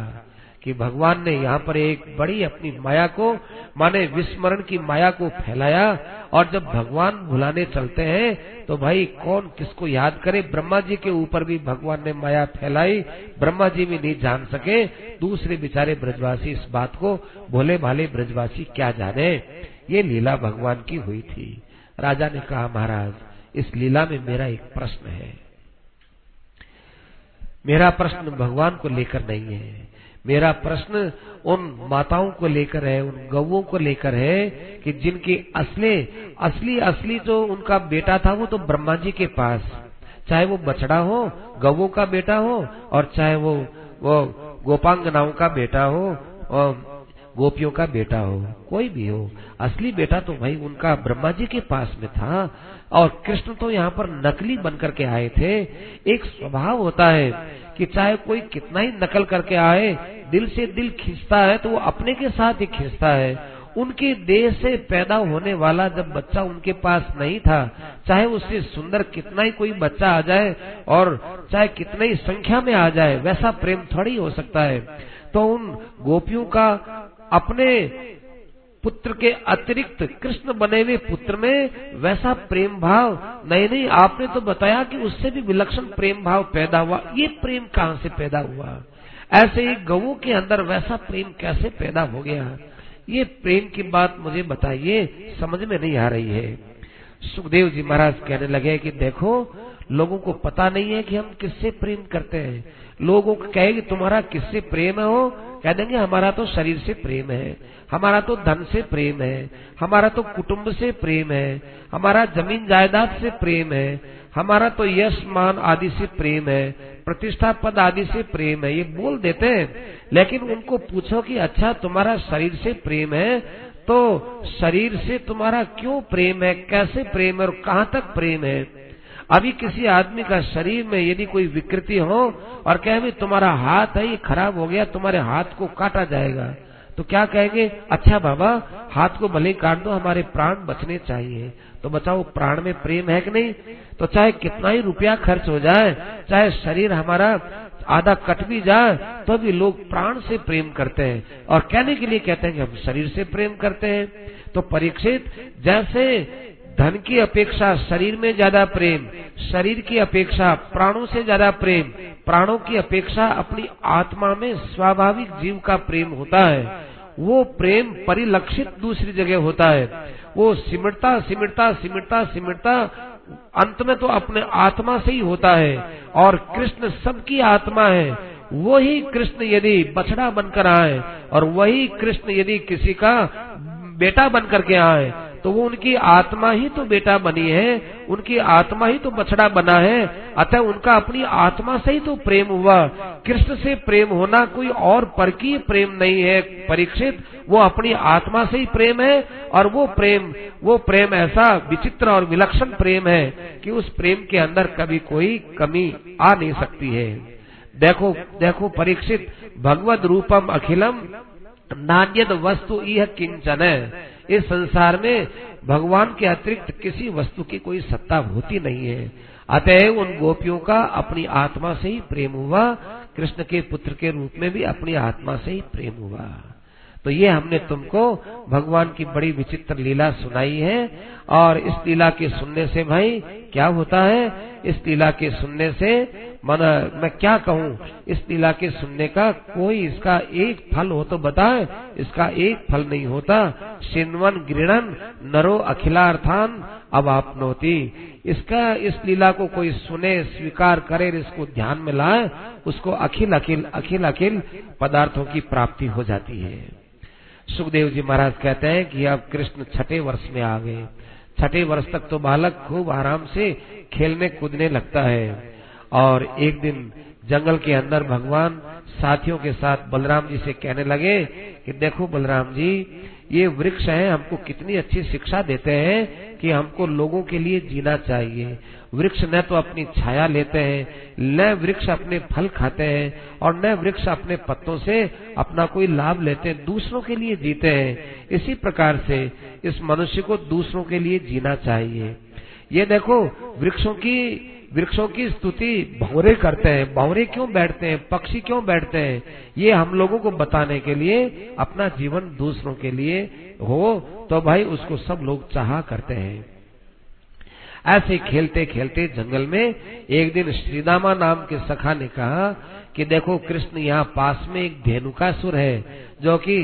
कि भगवान ने यहाँ पर एक बड़ी अपनी माया को, माने विस्मरण की माया को फैलाया और जब भगवान भुलाने चलते हैं तो भाई कौन किसको याद करे? ब्रह्मा जी के ऊपर भी भगवान ने माया फैलाई, ब्रह्मा जी भी नहीं जान सके। दूसरे बेचारे ब्रजवासी इस बात को भोले भाले ब्रजवासी, क्या जाने? ये लीला भगवान की हुई थी। राजा ने कहा, महाराज, इस लीला में मेरा एक प्रश्न है। मेरा प्रश्न भगवान को लेकर नहीं है। मेरा प्रश्न उन माताओं को लेकर है, उन गवों को लेकर है कि जिनके असले, असली असली जो उनका बेटा था वो तो ब्रह्मा जी के पास। चाहे वो बछड़ा हो, गवों का बेटा हो, और चाहे वो वो गोपांगनाओं का बेटा हो, और गोपियों का बेटा हो, कोई भी हो। असली बेटा तो भाई उनका ब्रह्मा जी के पास में था। और कृष्ण तो यहाँ पर नकली बनकर के आए थे। एक स्वभाव होता है कि चाहे कोई कितना ही नकल करके आए, दिल से दिल खींचता है तो वो अपने के साथ ही खींचता है। उनके देह से पैदा होने वाला जब बच्चा उनके पास नहीं था, चाहे उससे सुंदर कितना ही कोई बच्चा आ जाए और चाहे कितने ही संख्या में आ जाए, वैसा प्रेम थोड़ी हो सकता है। तो उन गोपियों का अपने पुत्र के अतिरिक्त कृष्ण बने हुए पुत्र में वैसा प्रेम भाव नहीं नहीं, आपने तो बताया कि उससे भी विलक्षण प्रेम भाव पैदा हुआ। ये प्रेम कहाँ से पैदा हुआ? ऐसे ही गवों के अंदर वैसा प्रेम कैसे पैदा हो गया? ये प्रेम की बात मुझे बताइए, समझ में नहीं आ रही है। सुखदेव जी महाराज कहने लगे कि देखो, लोगों को पता नहीं है कि हम किससे प्रेम करते हैं। लोगों को कहेगी तुम्हारा किससे प्रेम है कह देंगे, हमारा तो शरीर से प्रेम है, हमारा तो धन से प्रेम है, हमारा तो कुटुंब से प्रेम है, हमारा ज़मीन जायदाद से प्रेम है, हमारा तो यश, मान आदि से प्रेम है, प्रतिष्ठा पद आदि से प्रेम है, ये बोल देते हैं। लेकिन उनको पूछो कि अच्छा तुम्हारा शरीर से प्रेम है तो शरीर से तुम्हारा क्यों प्रेम है, कैसे प्रेम है और कहाँ तक प्रेम है? अभी किसी आदमी का शरीर में यदि कोई विकृति हो और कहे भी, तुम्हारा हाथ है, ये खराब हो गया, तुम्हारे हाथ को काटा जाएगा। तो क्या कहेंगे अच्छा बाबा, हाथ को भले काट दो, हमारे प्राण बचने चाहिए। तो बताओ, प्राण में प्रेम है कि नहीं? तो चाहे कितना ही रुपया खर्च हो जाए, चाहे शरीर हमारा आधा कट भी जाए तो भी लोग प्राण से प्रेम करते हैं। और कहने के लिए कहते हैं कि हम शरीर से प्रेम करते हैं। तो परीक्षित, जैसे धन की अपेक्षा शरीर में ज़्यादा प्रेम, शरीर की अपेक्षा प्राणों से ज़्यादा प्रेम, प्राणों की अपेक्षा अपनी आत्मा में स्वाभाविक जीव का प्रेम होता है। वो प्रेम परिलक्षित दूसरी जगह होता है। वो सिमटता सिमटता सिमटता सिमटता अंत में तो अपने आत्मा से ही होता है और कृष्ण सबकी आत्मा है। वही कृष्ण यदि बछड़ा बनकर आए और वही कृष्ण यदि किसी का बेटा बनकर के आए तो वो उनकी आत्मा ही तो बेटा बनी है, उनकी आत्मा ही तो बछड़ा बना है। अतः उनका अपनी आत्मा से ही तो प्रेम हुआ। कृष्ण से प्रेम होना कोई और पर प्रेम नहीं है। परीक्षित, वो अपनी आत्मा से ही प्रेम है और वो प्रेम वो प्रेम ऐसा विचित्र और विलक्षण प्रेम है कि उस प्रेम के अंदर कभी कोई कमी आ नहीं सकती है। देखो देखो परीक्षित भगवत रूपम अखिलम नान्यद वस्तु यह किंचन इस संसार में भगवान के अतिरिक्त किसी वस्तु की कोई सत्ता होती नहीं है। अतएव उन गोपियों का अपनी आत्मा से ही प्रेम हुआ, कृष्ण के पुत्र के रूप में भी अपनी आत्मा से ही प्रेम हुआ। तो ये हमने तुमको भगवान की बड़ी विचित्र लीला सुनाई है। और इस लीला के सुनने से भाई, क्या होता है? इस लीला के सुनने से, मन, मैं क्या कहूँ? इस लीला के सुनने का कोई इसका एक फल हो तो बताए। इसका एक फल नहीं होता। सिन्वन गृणन नरो अखिलार्थान अब आप नोती इसका, इस लीला को कोई सुने, स्वीकार करे इसको ध्यान में लाए, उसको अखिल अखिल अखिल अखिल पदार्थों की प्राप्ति हो जाती है। सुखदेव जी महाराज कहते हैं कि अब कृष्ण छठे वर्ष में आ गए। छठे वर्ष तक तो बालक खूब आराम से खेलने कूदने लगता है। और एक दिन जंगल के अंदर भगवान साथियों के साथ बलराम जी से कहने लगे कि देखो बलराम जी, ये वृक्ष हैं, हमको कितनी अच्छी शिक्षा देते हैं कि हमको लोगों के लिए जीना चाहिए। वृक्ष न तो अपनी छाया लेते हैं, न वृक्ष अपने फल खाते हैं और न वृक्ष अपने पत्तों से अपना कोई लाभ लेते हैं, दूसरों के लिए जीते हैं। इसी प्रकार से इस मनुष्य को दूसरों के लिए जीना चाहिए। ये देखो, वृक्षों की वृक्षों की स्तुति भौरे करते हैं। भौरे क्यों बैठते हैं? पक्षी क्यों बैठते हैं? ये हम लोगों को बताने के लिए, अपना जीवन दूसरों के लिए हो तो भाई उसको सब लोग चाह करते हैं। ऐसे खेलते खेलते जंगल में एक दिन श्रीदामा नाम के सखा ने कहा कि देखो कृष्ण यहाँ पास में एक धेनुकासुर है, जो कि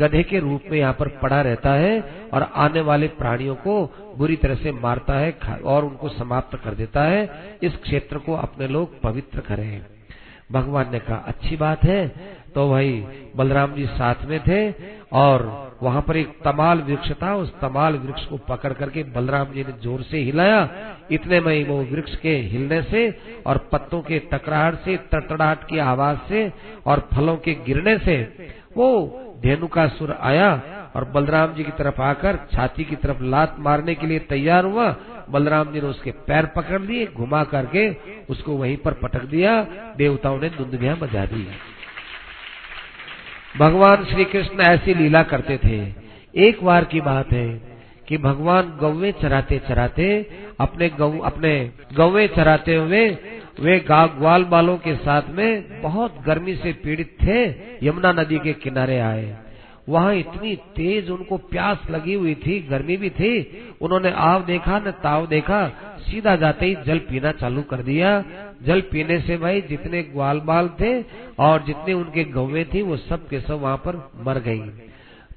गधे के रूप में यहाँ पर पड़ा रहता है और आने वाले प्राणियों को बुरी तरह से मारता है और उनको समाप्त कर देता है। इस क्षेत्र को अपने लोग पवित्र करें। भगवान ने कहा, अच्छी बात है। तो भाई बलराम जी साथ में थे और वहाँ पर एक तमाल वृक्ष था, उस तमाल वृक्ष को पकड़ करके बलराम जी ने ज़ोर से हिलाया। इतने में वो वृक्ष के हिलने से और पत्तों के टकराहट से तड़तड़ाहट की आवाज़ से और फलों के गिरने से वो धेनु का सुर आया और बलराम जी की तरफ़ आकर छाती की तरफ़ लात मारने के लिए तैयार हुआ। बलराम जी ने उसके पैर पकड़ लिए, घुमा करके उसको वहीं पर पटक दिया। देवताओं ने दुंदगिया बजा दी भगवान श्री कृष्ण ऐसी लीला करते थे। एक बार की बात है कि भगवान गौवे चराते चराते अपने गौ अपने गौवे चराते हुए वे ग्वाल बालों के साथ में बहुत गर्मी से पीड़ित थे। यमुना नदी के किनारे आए। वहाँ इतनी तेज उनको प्यास लगी हुई थी, गर्मी भी थी, उन्होंने आव देखा, न ताव देखा, सीधा जाते ही जल पीना चालू कर दिया। जल पीने से भाई जितने ग्वाल बाल थे और जितने उनके गौवे थी, वो सब के सब वहाँ पर मर गई।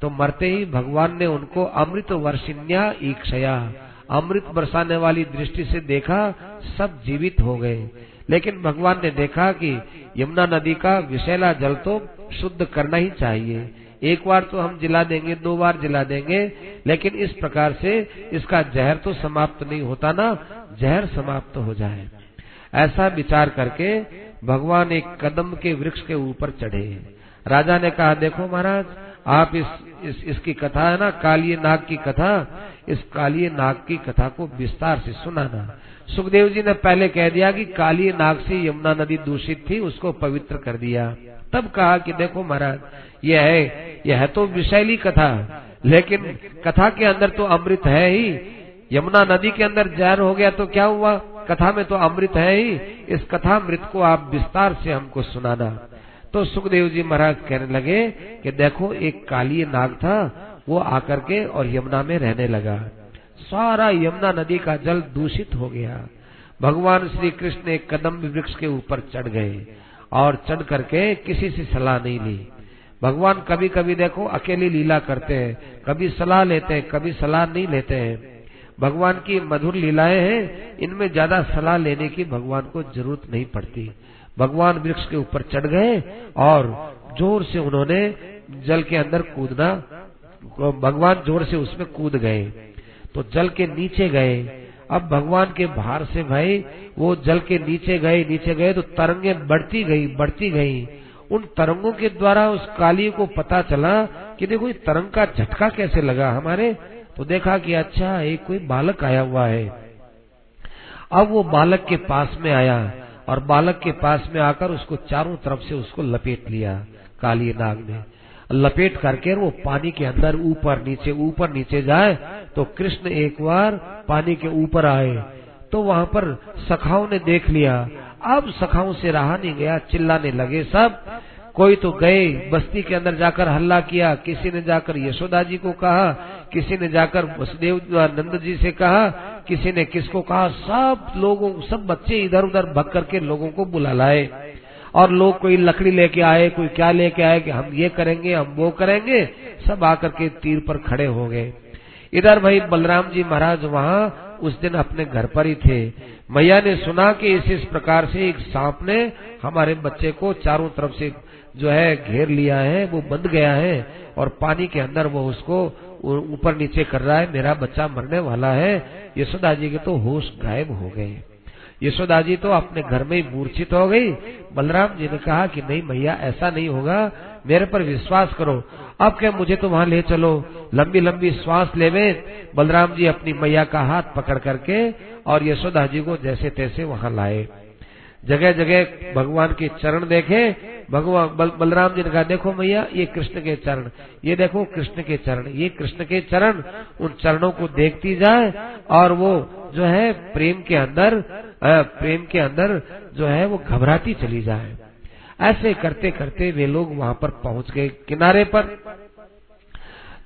तो मरते ही भगवान ने उनको अमृत वर्षिन्या ईक्षया, अमृत बरसाने वाली दृष्टि से देखा, सब जीवित हो गए। लेकिन भगवान ने देखा कि यमुना नदी का विषैला जल तो शुद्ध करना ही चाहिए। एक बार तो हम जिला देंगे दो बार जिला देंगे लेकिन इस प्रकार से इसका जहर तो समाप्त नहीं होता ना जहर समाप्त हो जाए। ऐसा विचार करके भगवान एक कदम के वृक्ष के ऊपर चढ़े। राजा ने कहा देखो महाराज आप इस, इस इसकी कथा है ना कालिये नाग की कथा इस कालिये नाग की कथा को विस्तार से सुनाना। सुखदेव जी ने पहले कह दिया कि काली नाग से यमुना नदी दूषित थी उसको पवित्र कर दिया। तब कहा कि देखो महाराज यह है यह है तो विशैली कथा, लेकिन कथा के अंदर तो अमृत है ही। यमुना नदी के अंदर जहर हो गया तो क्या हुआ? कथा में तो अमृत है ही। इस कथा अमृत को आप विस्तार से हमको सुनाना। तो सुखदेव जी महाराज कहने लगे कि देखो, एक काली नाग था, वो आकर के और यमुना में रहने लगा। सारा यमुना नदी का जल दूषित हो गया। भगवान श्री कृष्ण एक कदम वृक्ष के ऊपर चढ़ गए। और चढ़ करके किसी से सलाह नहीं ली। भगवान कभी कभी देखो, अकेली लीला करते हैं, कभी सलाह लेते हैं, कभी सलाह नहीं लेते हैं। भगवान की मधुर लीलाएँ हैं, इनमें ज़्यादा सलाह लेने की भगवान को ज़रूरत नहीं पड़ती। भगवान वृक्ष के ऊपर चढ़ गए और ज़ोर से उन्होंने जल के अंदर कूदना, भगवान ज़ोर से उसमें कूद गए। तो जल के नीचे गए अब भगवान के भार से भाई, वो जल के नीचे गए नीचे गए तो तरंगे बढ़ती गई बढ़ती गई। उन तरंगों के द्वारा उस काली को पता चला कि देखो, ये तरंग का झटका कैसे लगा हमारे। तो देखा कि अच्छा एक कोई बालक आया हुआ है। अब वो बालक के पास में आया और बालक के पास में आकर उसको चारों तरफ़ से उसको लपेट लिया काली नाग ने। लपेट करके वो पानी के अंदर ऊपर नीचे ऊपर नीचे जाए तो कृष्ण एक बार पानी के ऊपर आए। तो वहाँ पर सखाओं ने देख लिया। अब सखाओं से रहा नहीं गया, चिल्लाने लगे सब। कोई तो गए, बस्ती के अंदर जाकर हल्ला किया, किसी ने जाकर यशोदा जी को कहा, किसी ने जाकर वसुदेव नंद जी से कहा, किसी ने किसको कहा, सब लोगों, सब बच्चे इधर उधर भग करके लोगों को बुला लाए। और लोग कोई लकड़ी लेके आए, कोई क्या लेके आए कि हम ये करेंगे, हम वो करेंगे, सब आकर के तीर पर खड़े हो गए। इधर भाई बलराम जी महाराज वहाँ उस दिन अपने घर पर ही थे। मैया ने सुना कि इस इस प्रकार से एक सांप ने हमारे बच्चे को चारों तरफ़ से जो है घेर लिया है, वो बंद गया है और पानी के अंदर वो उसको ऊपर नीचे कर रहा है, मेरा बच्चा मरने वाला है। यशोदा जी के तो होश गायब हो गए। यशोदा जी तो अपने घर में ही मूर्छित हो गई। बलराम जी ने कहा कि नहीं मैया ऐसा नहीं होगा। मेरे पर विश्वास करो। अब क्या मुझे तो वहाँ ले चलो। लंबी लंबी श्वास लेवे बलराम जी अपनी मैया का हाथ पकड़ करके और यशोदा जी को जैसे तैसे वहाँ लाए। जगह जगह भगवान के चरण देखे। भगवान बल, बलराम जी ने कहा देखो मैया ये कृष्ण के चरण ये देखो कृष्ण के चरण ये कृष्ण के चरण उन चरणों को देखती जाए और वो जो है, प्रेम के अंदर प्रेम के अंदर जो है, वो घबराती चली जाए। ऐसे करते करते वे लोग वहाँ पर पहुँच गए किनारे पर।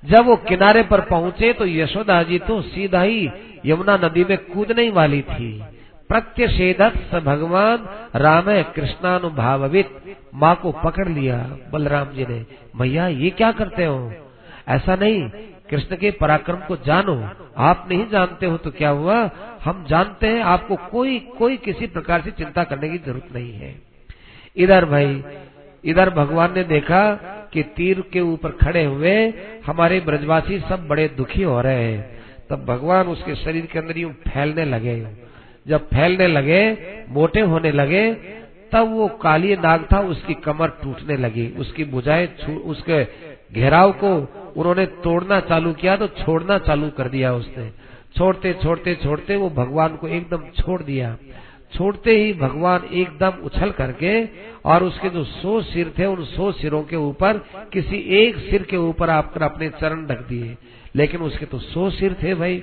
जब वो किनारे पर पहुँचे तो यशोदा जी तो सीधा ही यमुना नदी में कूदने वाली थी। प्रत्यषेधक भगवान राम कृष्णानुभावित माँ को पकड़ लिया, बलराम जी ने भैया ये क्या करते हो? ऐसा नहीं कृष्ण के पराक्रम को जानो। आप नहीं जानते हो तो क्या हुआ? हम जानते हैं, आपको कोई कोई किसी प्रकार से चिंता करने की ज़रूरत नहीं है। इधर भाई, इधर भगवान ने देखा कि तीर के ऊपर खड़े हुए हमारे ब्रजवासी सब बड़े दुखी हो रहे हैं। तब भगवान उसके शरीर के अंदर यूँ फैलने लगे। जब फैलने लगे, मोटे होने लगे, तब वो काली नाग था, उसकी कमर टूटने लगी। उसकी बुझाए उसके घेराव को उन्होंने तोड़ना चालू किया तो छोड़ना चालू कर दिया उसने। छोड़ते छोड़ते छोड़ते वो भगवान को एकदम छोड़ दिया। छोड़ते ही भगवान एकदम उछल करके और उसके जो सौ सिर थे, उन सौ सिरों के ऊपर किसी एक सिर के ऊपर आपकर अपने चरण रख दिए। लेकिन उसके तो सौ सिर थे भाई।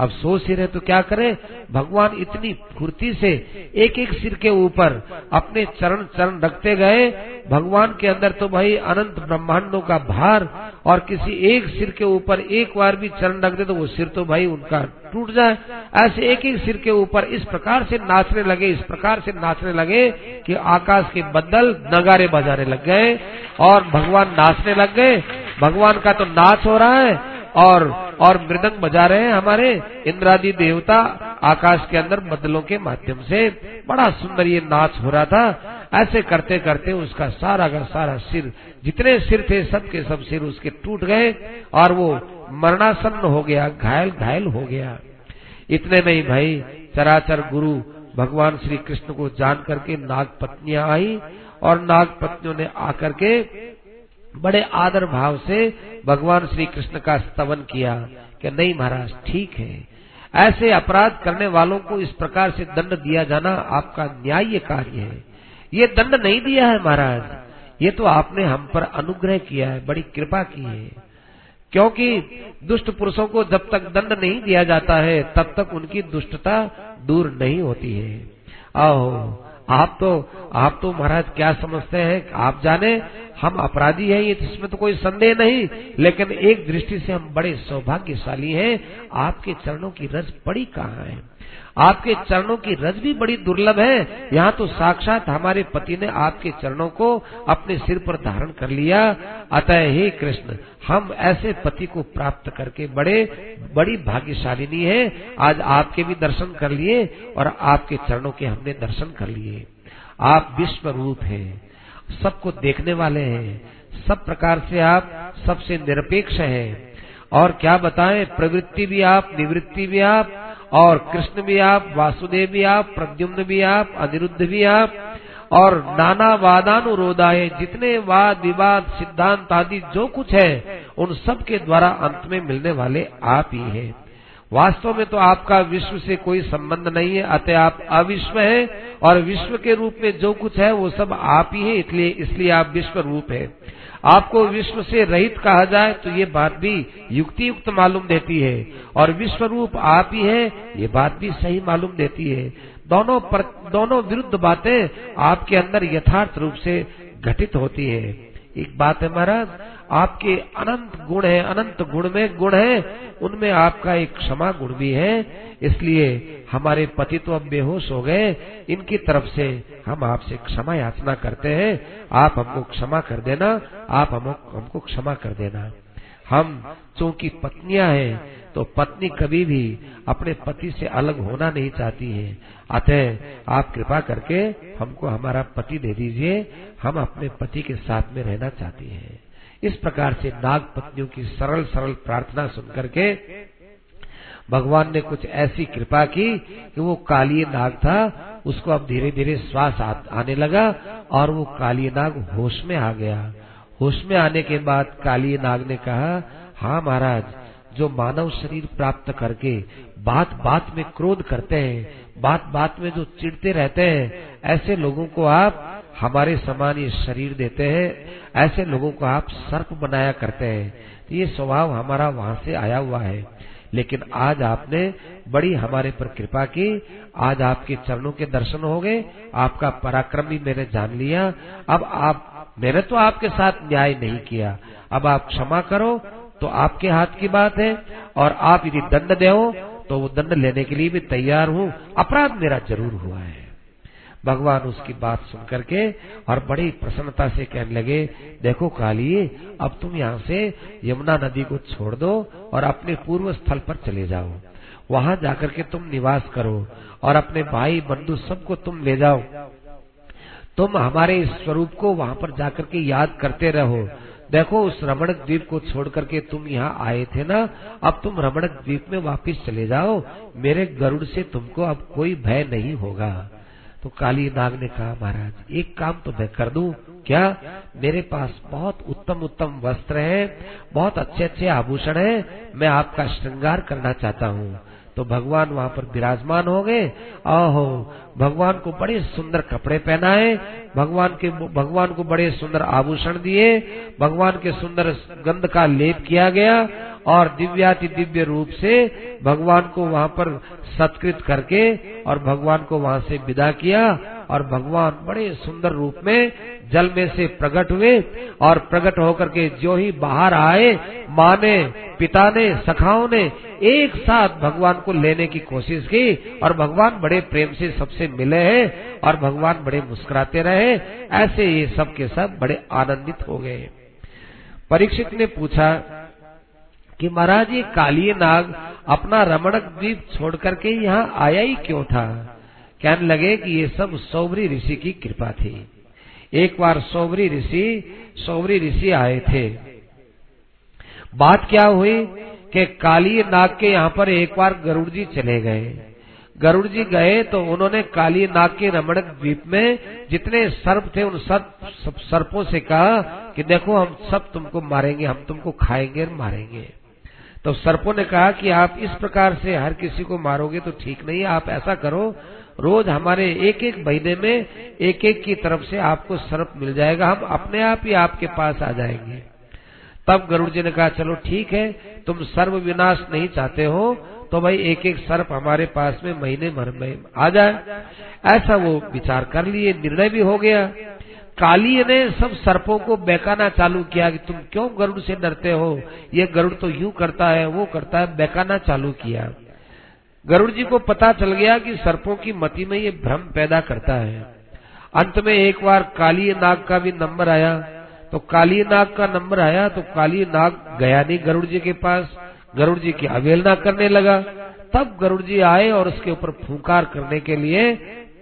अब सौ सिर है तो क्या करे? भगवान इतनी फुर्ती से एक एक सिर के ऊपर अपने चरण चरण रखते गए। भगवान के अंदर तो भाई अनंत ब्रह्मांडों का भार और किसी एक सिर के ऊपर एक बार भी चरण रख दे तो वो सिर तो भाई उनका टूट जाए। ऐसे एक एक सिर के ऊपर इस प्रकार से नाचने लगे, इस प्रकार से नाचने लगे कि आकाश के बदल नगारे बजाने लग गए और भगवान नाचने लग गए। भगवान का तो नाच हो रहा है और और मृदंग बजा रहे हैं हमारे इंद्रादी देवता आकाश के अंदर बदलों के माध्यम से। बड़ा सुंदर ये नाच हो रहा था। ऐसे करते करते उसका सारा का सारा सिर, जितने सिर थे सबके सब सिर उसके टूट गए और वो मरणासन्न हो गया, घायल घायल हो गया। इतने में ही भाई चराचर गुरु भगवान श्री कृष्ण को जान करके नाग पत्नियाँ आई और नाग पत्नियों ने आकर के बड़े आदर भाव से भगवान श्री कृष्ण का स्तवन किया कि नहीं महाराज, ठीक है। ऐसे अपराध करने वालों को इस प्रकार से दंड दिया जाना आपका न्याय कार्य है। ये दंड नहीं दिया है महाराज। ये तो आपने हम पर अनुग्रह किया है, बड़ी कृपा की है। क्योंकि दुष्ट पुरुषों को जब तक दंड नहीं दिया जाता है, तब तक उनकी दुष्टता दूर नहीं होती है। आओ आप तो आप तो महाराज क्या समझते हैं? आप जाने, हम अपराधी हैं, ये इसमें तो कोई संदेह नहीं। लेकिन एक दृष्टि से हम बड़े सौभाग्यशाली हैं। आपके चरणों की रज पड़ी कहाँ है? आपके चरणों की रज भी बड़ी दुर्लभ है। यहाँ तो साक्षात हमारे पति ने आपके चरणों को अपने सिर पर धारण कर लिया। अतः हे कृष्ण, हम ऐसे पति को प्राप्त करके बड़े, बड़ी भाग्यशालिनी है। आज आपके भी दर्शन कर लिए और आपके चरणों के हमने दर्शन कर लिए। आप विश्व रूप है, सबको देखने वाले हैं, सब प्रकार से आप सबसे निरपेक्ष हैं। और क्या बताएँ, प्रवृत्ति भी आप, निवृत्ति भी आप और कृष्ण भी आप, वासुदेव भी आप, प्रद्युम्न भी आप, अनिरुद्ध भी आप, और नाना वादानुरोधाए जितने वाद विवाद, सिद्धांत आदि जो कुछ है, उन सब के द्वारा अंत में मिलने वाले आप ही हैं। वास्तव में तो आपका विश्व से कोई संबंध नहीं है, अतः आप अविश्व हैं, और विश्व के रूप में जो कुछ है, वो सब आप ही है, इसलिए इसलिए आप विश्व रूप है। आपको विश्व से रहित कहा जाए तो ये बात भी युक्ति युक्त मालूम देती है। और विश्व रूप आप ही है ये बात भी सही मालूम देती है। दोनों पर, दोनों विरुद्ध बातें आपके अंदर यथार्थ रूप से घटित होती है। एक बात है महाराज आपके अनंत गुण है, अनंत गुण में गुण है, उनमें आपका एक क्षमा गुण भी है। इसलिए हमारे पति तो अब बेहोश हो गए। इनकी तरफ़ से हम आपसे क्षमा याचना करते हैं। आप हमको क्षमा कर देना, आप हमको हमको क्षमा कर देना। हम चूँकि पत्नियाँ हैं तो पत्नी कभी भी अपने पति से अलग होना नहीं चाहती है। अतः आप कृपा करके हमको हमारा पति दे दीजिए। हम अपने पति के साथ में रहना चाहती हैं। इस प्रकार से नाग पत्नियों की सरल सरल प्रार्थना सुनकर के भगवान ने कुछ ऐसी कृपा की कि वो काली नाग था, उसको अब धीरे धीरे श्वास आने लगा और वो काली नाग होश में आ गया। होश में आने के बाद काली नाग ने कहा हाँ महाराज, जो मानव शरीर प्राप्त करके बात बात में क्रोध करते हैं बात बात में जो चिढ़ते रहते हैं, ऐसे लोगों को आप हमारे समान ये शरीर देते हैं, ऐसे लोगों को आप सर्प बनाया करते हैं। तो ये स्वभाव हमारा वहाँ से आया हुआ है। लेकिन आज आपने बड़ी हमारे पर कृपा की। आज आपके चरणों के दर्शन हो गए, आपका पराक्रम भी मैंने जान लिया। अब आप, मैंने तो आपके साथ न्याय नहीं किया। अब आप क्षमा करो तो आपके हाथ की बात है। और आप यदि दंड दे तो वो दंड लेने के लिए भी तैयार हूँ। अपराध मेरा ज़रूर हुआ है। भगवान उसकी बात सुन करके और बड़ी प्रसन्नता से कहने लगे, देखो काली, अब तुम यहाँ से यमुना नदी को छोड़ दो और अपने पूर्व स्थल पर चले जाओ। वहाँ जाकर के तुम निवास करो और अपने भाई, बंधु सबको तुम ले जाओ। तुम हमारे स्वरूप को वहाँ पर जाकर के याद करते रहो। देखो, उस रमण द्वीप को छोड़ करके तुम यहाँ आए थे ना? अब तुम रमण द्वीप में वापस चले जाओ। मेरे गरुड़ से तुमको अब कोई भय नहीं होगा। तो काली नाग ने कहा, महाराज, एक काम तो मैं कर दू। क्या मेरे पास बहुत उत्तम उत्तम वस्त्र हैं, बहुत अच्छे अच्छे आभूषण हैं, मैं आपका श्रृंगार करना चाहता हूँ। तो भगवान वहाँ पर विराजमान हो गए। आहो, भगवान को बड़े सुंदर कपड़े पहनाए, भगवान के भगवान को बड़े सुंदर आभूषण दिए, भगवान के सुंदर गंध का लेप किया गया और दिव्याति दिव्य रूप से भगवान को वहाँ पर सत्कृत करके और भगवान को वहाँ से विदा किया। और भगवान बड़े सुंदर रूप में जल में से प्रकट हुए और प्रकट होकर के जो ही बाहर आए, माँ ने, पिता ने, सखाओं ने एक साथ भगवान को लेने की कोशिश की और भगवान बड़े प्रेम से सबसे मिले हैं और भगवान बड़े मुस्कुराते रहे। ऐसे ये सब के सब बड़े आनंदित हो गए। परीक्षित ने पूछा कि महाराज ये काली नाग अपना रमणक द्वीप छोड़ करके यहाँ आया ही क्यों था? कहने लगे कि ये सब सौवरी ऋषि की कृपा थी। एक बार सौवरी ऋषि सौवरी ऋषि आए थे। बात क्या हुई कि काली नाग के यहाँ पर एक बार गरुड़ जी चले गए। गरुड़ जी गए तो उन्होंने काली नाग के रमणक द्वीप में जितने सर्प थे उन सब सर्पों से कहा कि देखो हम सब तुमको मारेंगे, हम तुमको खाएँगे और मारेंगे। तो सर्पों ने कहा कि आप इस प्रकार से हर किसी को मारोगे तो ठीक नहीं आप ऐसा करो रोज हमारे एक एक महीने में एक एक की तरफ़ से आपको सर्प मिल जाएगा। हम अपने आप ही आपके पास आ जाएँगे। तब गरुड़ जी ने कहा, चलो ठीक है, तुम सर्व विनाश नहीं चाहते हो तो भाई एक एक सर्प हमारे पास में महीने भर में आ जाए। ऐसा वो विचार कर लिए, निर्णय भी हो गया। काली ने सब सर्पों को बेकाना चालू किया कि तुम क्यों गरुड़ से डरते हो? ये गरुड़ तो यूँ करता है, वो करता है, बेकाना चालू किया। गरुड़ जी को पता चल गया कि सर्पों की मति में ये भ्रम पैदा करता है। अंत में एक बार काली नाग का भी नंबर आया। तो काली नाग का नंबर आया तो काली नाग गया नहीं गरुड़ जी के पास। गरुड़ जी की अवेलना करने लगा। तब गरुड़ जी आए और उसके ऊपर फूंकार करने के लिए,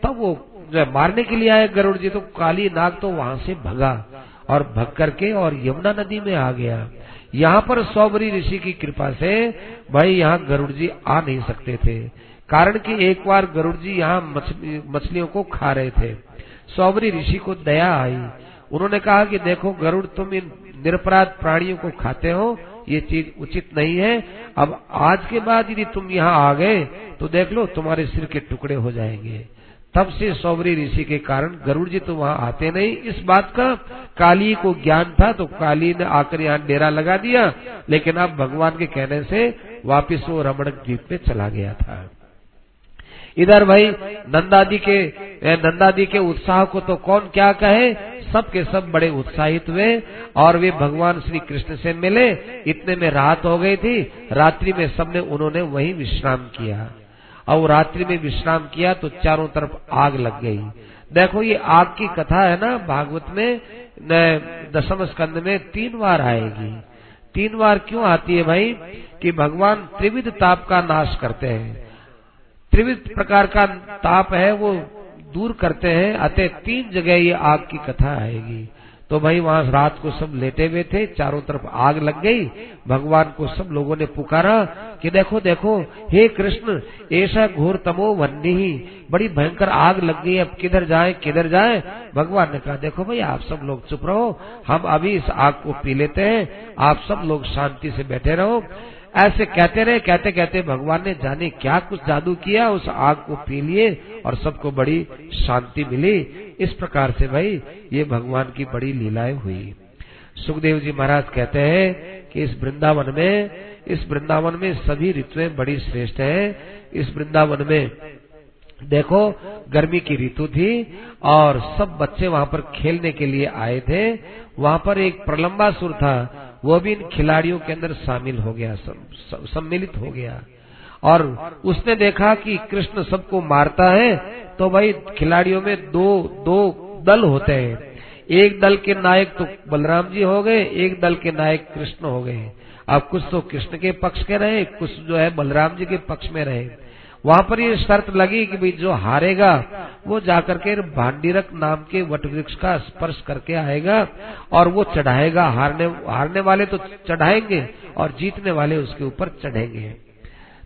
तब वो मारने के लिए आए गरुड़ जी। तो काली नाग तो वहाँ से भगा और भग करके और यमुना नदी में आ गया। यहाँ पर सौबरी ऋषि की कृपा से भाई यहाँ गरुड़ जी आ नहीं सकते थे। कारण कि एक बार गरुड़ जी यहाँ मछलियों को खा रहे थे। सौबरी ऋषि को दया आई। उन्होंने कहा कि देखो गरुड़, तुम इन निरपराध प्राणियों को खाते हो, ये चीज़ उचित नहीं है। अब आज के बाद यदि तुम यहाँ आ गए तो देख लो तुम्हारे सिर के टुकड़े हो जाएँगे। तब से सौबरी ऋषि के कारण गरुड़ जी तो वहाँ आते नहीं। इस बात का काली को ज्ञान था तो काली ने आकर यहाँ डेरा लगा दिया। लेकिन अब भगवान के कहने से वापिस वो रमण द्वीप पे चला गया था। इधर भाई, नंदादी के नंदादी के उत्साह को तो कौन क्या कहे? सब के सब बड़े उत्साहित हुए और वे भगवान श्री कृष्ण से मिले। इतने में रात हो गई थी। रात्रि में सबने, उन्होंने वहीं विश्राम किया। और रात्रि में विश्राम किया तो चारों तरफ़ आग लग गई। देखो ये आग की कथा है ना, भागवत में दसम स्कंद में तीन बार आएगी। तीन बार क्यों आती है भाई? कि भगवान त्रिविध ताप का नाश करते हैं। त्रिविध प्रकार का ताप है वो दूर करते हैं, अतः तीन जगह ये आग की कथा आएगी। तो भाई वहाँ रात को सब लेटे हुए थे, चारों तरफ़ आग लग गई, भगवान को सब लोगों ने पुकारा कि देखो देखो, हे कृष्ण, ऐसा घोर तमो वन्नी ही, बड़ी भयंकर आग लग गई, अब किधर जाए किधर जाए? भगवान ने कहा, देखो भाई, आप सब लोग चुप रहो, हम अभी इस आग को पी लेते हैं, आप सब लोग शांति से बैठे रहो। ऐसे कहते रहे, कहते कहते भगवान ने जाने क्या कुछ जादू किया, उस आग को पी लिए और सबको बड़ी शांति मिली। इस प्रकार से भाई, ये भगवान की बड़ी लीलाएँ हुई। सुखदेव जी महाराज कहते हैं कि इस वृंदावन में, इस वृंदावन में सभी ऋतुएँ बड़ी श्रेष्ठ है। इस वृंदावन में देखो, गर्मी की ऋतु थी और सब बच्चे वहाँ पर खेलने के लिए आए थे। वहाँ पर एक प्रलंबासुर था वो भी इन खिलाड़ियों के अंदर शामिल हो गया सम्मिलित हो गया। और उसने देखा कि कृष्ण सबको मारता है तो भाई खिलाड़ियों में दो दो दल होते हैं। एक दल के नायक तो बलराम जी हो गए, एक दल के नायक कृष्ण हो गए। अब कुछ तो कृष्ण के पक्ष के रहे, कुछ जो है बलराम जी के पक्ष में रहे। वहाँ पर ये शर्त लगी कि भाई जो हारेगा, वो जाकर के भांडीरक नाम के वट वृक्ष का स्पर्श करके आएगा और वो चढ़ाएगा। हारने हारने वाले तो चढ़ाएँगे और जीतने वाले उसके ऊपर चढ़ेंगे।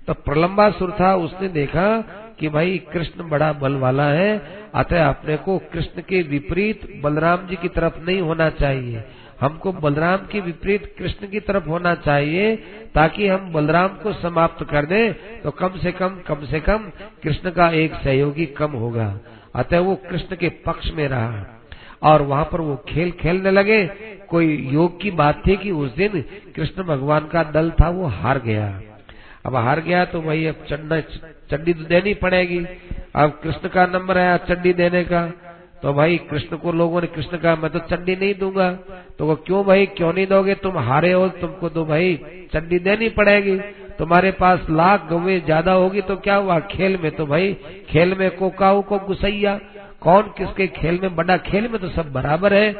तो प्रलंबासुर था, उसने देखा कि भाई कृष्ण बड़ा बल वाला है, अतः अपने को कृष्ण के विपरीत बलराम जी की तरफ़ नहीं होना चाहिए। हमको बलराम के विपरीत कृष्ण की तरफ़ होना चाहिए, ताकि हम बलराम को समाप्त कर दें तो कम से कम कम से कम कृष्ण का एक सहयोगी कम होगा। अतः वो कृष्ण के पक्ष में रहा और वहाँ पर वो खेल खेलने लगे। कोई योग की बात थी कि उस दिन कृष्ण भगवान का दल था, वो हार गया। अब हार गया तो वही अब चंडी तो देनी पड़ेगी। अब कृष्ण का नंबर आया चंडी देने का। तो भाई कृष्ण को लोगों ने कृष्ण कहा, मैं तो चंडी नहीं दूँगा। तो वो, क्यों भाई? क्यों नहीं दोगे? तुम हारे हो, तुमको तो भाई चंडी देनी पड़ेगी। तुम्हारे पास लाख गवे ज़्यादा होगी तो क्या हुआ? खेल में तो भाई, खेल में कोकाऊ को गुसैया कौन किसके खेल में? बड़ा खेल में तो सब बराबर है।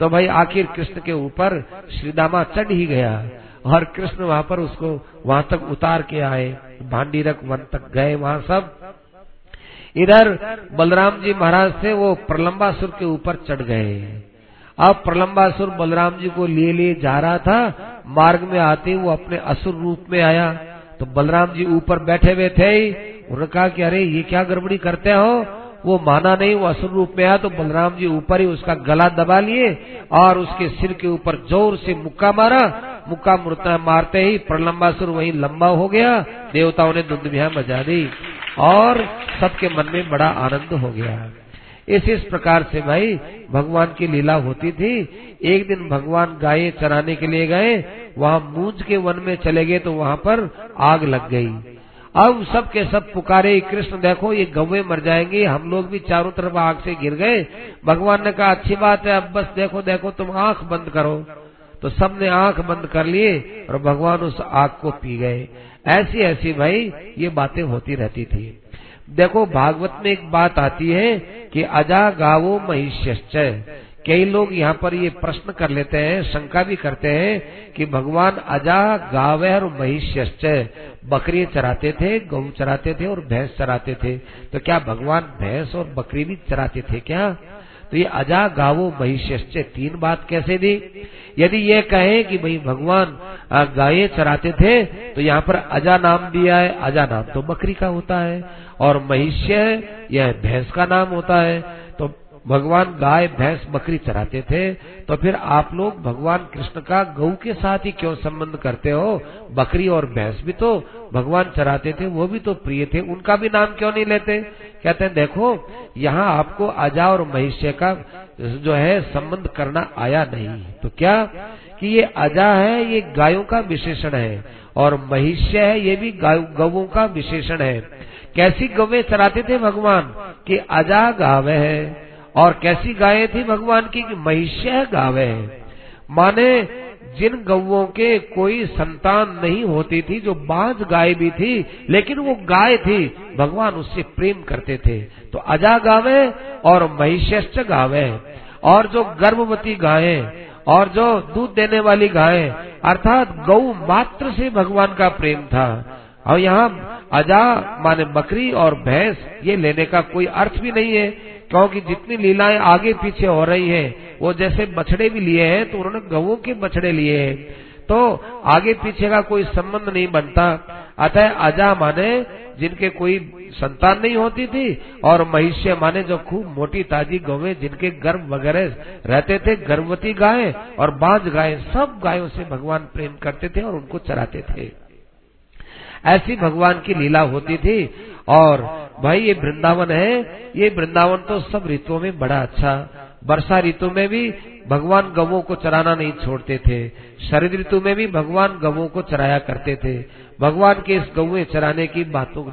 तो भाई आखिर कृष्ण के ऊपर श्रीदामा चढ़ ही गया और कृष्ण वहाँ पर उसको वहाँ तक उतार के आए। भांडीरक वन तक गए वहाँ सब। इधर बलराम जी महाराज से वो प्रलंबासुर के ऊपर चढ़ गए। अब प्रलंबासुर बलराम जी को लिए लिए जा रहा था, मार्ग में आते वो अपने असुर रूप में आया। तो बलराम जी ऊपर बैठे हुए थे उन्होंने कहा कि अरे, ये क्या गड़बड़ी करते हो? वो माना नहीं, वो असुर रूप में आया तो बलराम जी ऊपर ही उसका गला दबा लिए और उसके सिर के ऊपर ज़ोर से मुक्का मारा मुक्का मुर्ता मारते ही प्रलंबासुर वही लंबा हो गया, देवताओं ने दुंदभिया मज़ा दी और सबके मन में बड़ा आनंद हो गया। इस इस प्रकार से भाई भगवान की लीला होती थी। एक दिन भगवान गाय चराने के लिए गए, वहाँ मूंज के वन में चले गए तो वहाँ पर आग लग गई। अब सब के सब पुकारे, कृष्ण देखो, ये गवे मर जाएँगे, हम लोग भी चारों तरफ़ आग से गिर गए। भगवान ने कहा, अच्छी बात है, अब बस देखो देखो, तुम आँख बंद करो। तो सबने आँख बंद कर लिए और भगवान उस आग को पी गए। ऐसी ऐसी भाई, ये बातें होती रहती थी। देखो, भागवत में एक बात आती है कि अजा गावो महिष्य कई लोग यहाँ पर ये प्रश्न कर लेते हैं, शंका भी करते हैं कि भगवान अजा गावे और महिष्य बकरी चराते थे गऊ चराते थे और भैंस चराते थे। तो क्या भगवान भैंस और बकरी भी चराते थे क्या? तो ये अजा गावो महिष्य तीन बात कैसे दी? यदि ये कहे कि भाई भगवान गाये चराते थे तो यहाँ पर अजा नाम दिया है अजा नाम तो बकरी का होता है, और महिष्य, यह भैंस का नाम होता है। भगवान गाय, भैंस, बकरी चराते थे तो फिर आप लोग भगवान कृष्ण का गऊ के साथ ही क्यों संबंध करते हो? बकरी और भैंस भी तो भगवान चराते थे, वो भी तो प्रिय थे, उनका भी नाम क्यों नहीं लेते? कहते हैं, देखो, यहाँ आपको अजा और महिष्य का जो है संबंध करना आया नहीं। तो क्या? कि ये अजा है, ये गायों का विशेषण है, और महिष्य है, ये भी गवों का विशेषण है। कैसी गवे चराते थे भगवान? कि अजा गावे है। और कैसी गायें थी भगवान की कि महिष्य गावे। माने जिन गवों के कोई संतान नहीं होती थी, जो बाज गाय भी थी, लेकिन वो गाय थी, भगवान उससे प्रेम करते थे। तो अजा गावे और महिष्यश्च गावे। और जो गर्भवती गायें और जो दूध देने वाली गायें, अर्थात गौ मात्र से भगवान का प्रेम था। और यहाँ अजा, माने बकरी और भैंस, ये लेने का कोई अर्थ भी नहीं है। क्योंकि जितनी लीलाएँ आगे पीछे हो रही है, वो जैसे बछड़े भी लिए हैं तो उन्होंने गवों के बछड़े लिए हैं। तो आगे पीछे का कोई संबंध नहीं बनता। अतः अजा माने, जिनके कोई संतान नहीं होती थी, और महिष्य माने जो खूब मोटी ताजी गौवे, जिनके गर्भ वगैरह रहते थे, गर्भवती गायें और बांझ गायें, सब गायों से भगवान प्रेम करते थे और उनको चराते थे। ऐसी भगवान की लीला होती थी और भाई ये वृंदावन है, ये वृंदावन तो सब ऋतुओं में बड़ा अच्छा। वर्षा ऋतु में भी भगवान गवों को चराना नहीं छोड़ते थे। शरद ऋतु में भी भगवान गवों को चराया करते थे। भगवान के इस गवे चराने की बातों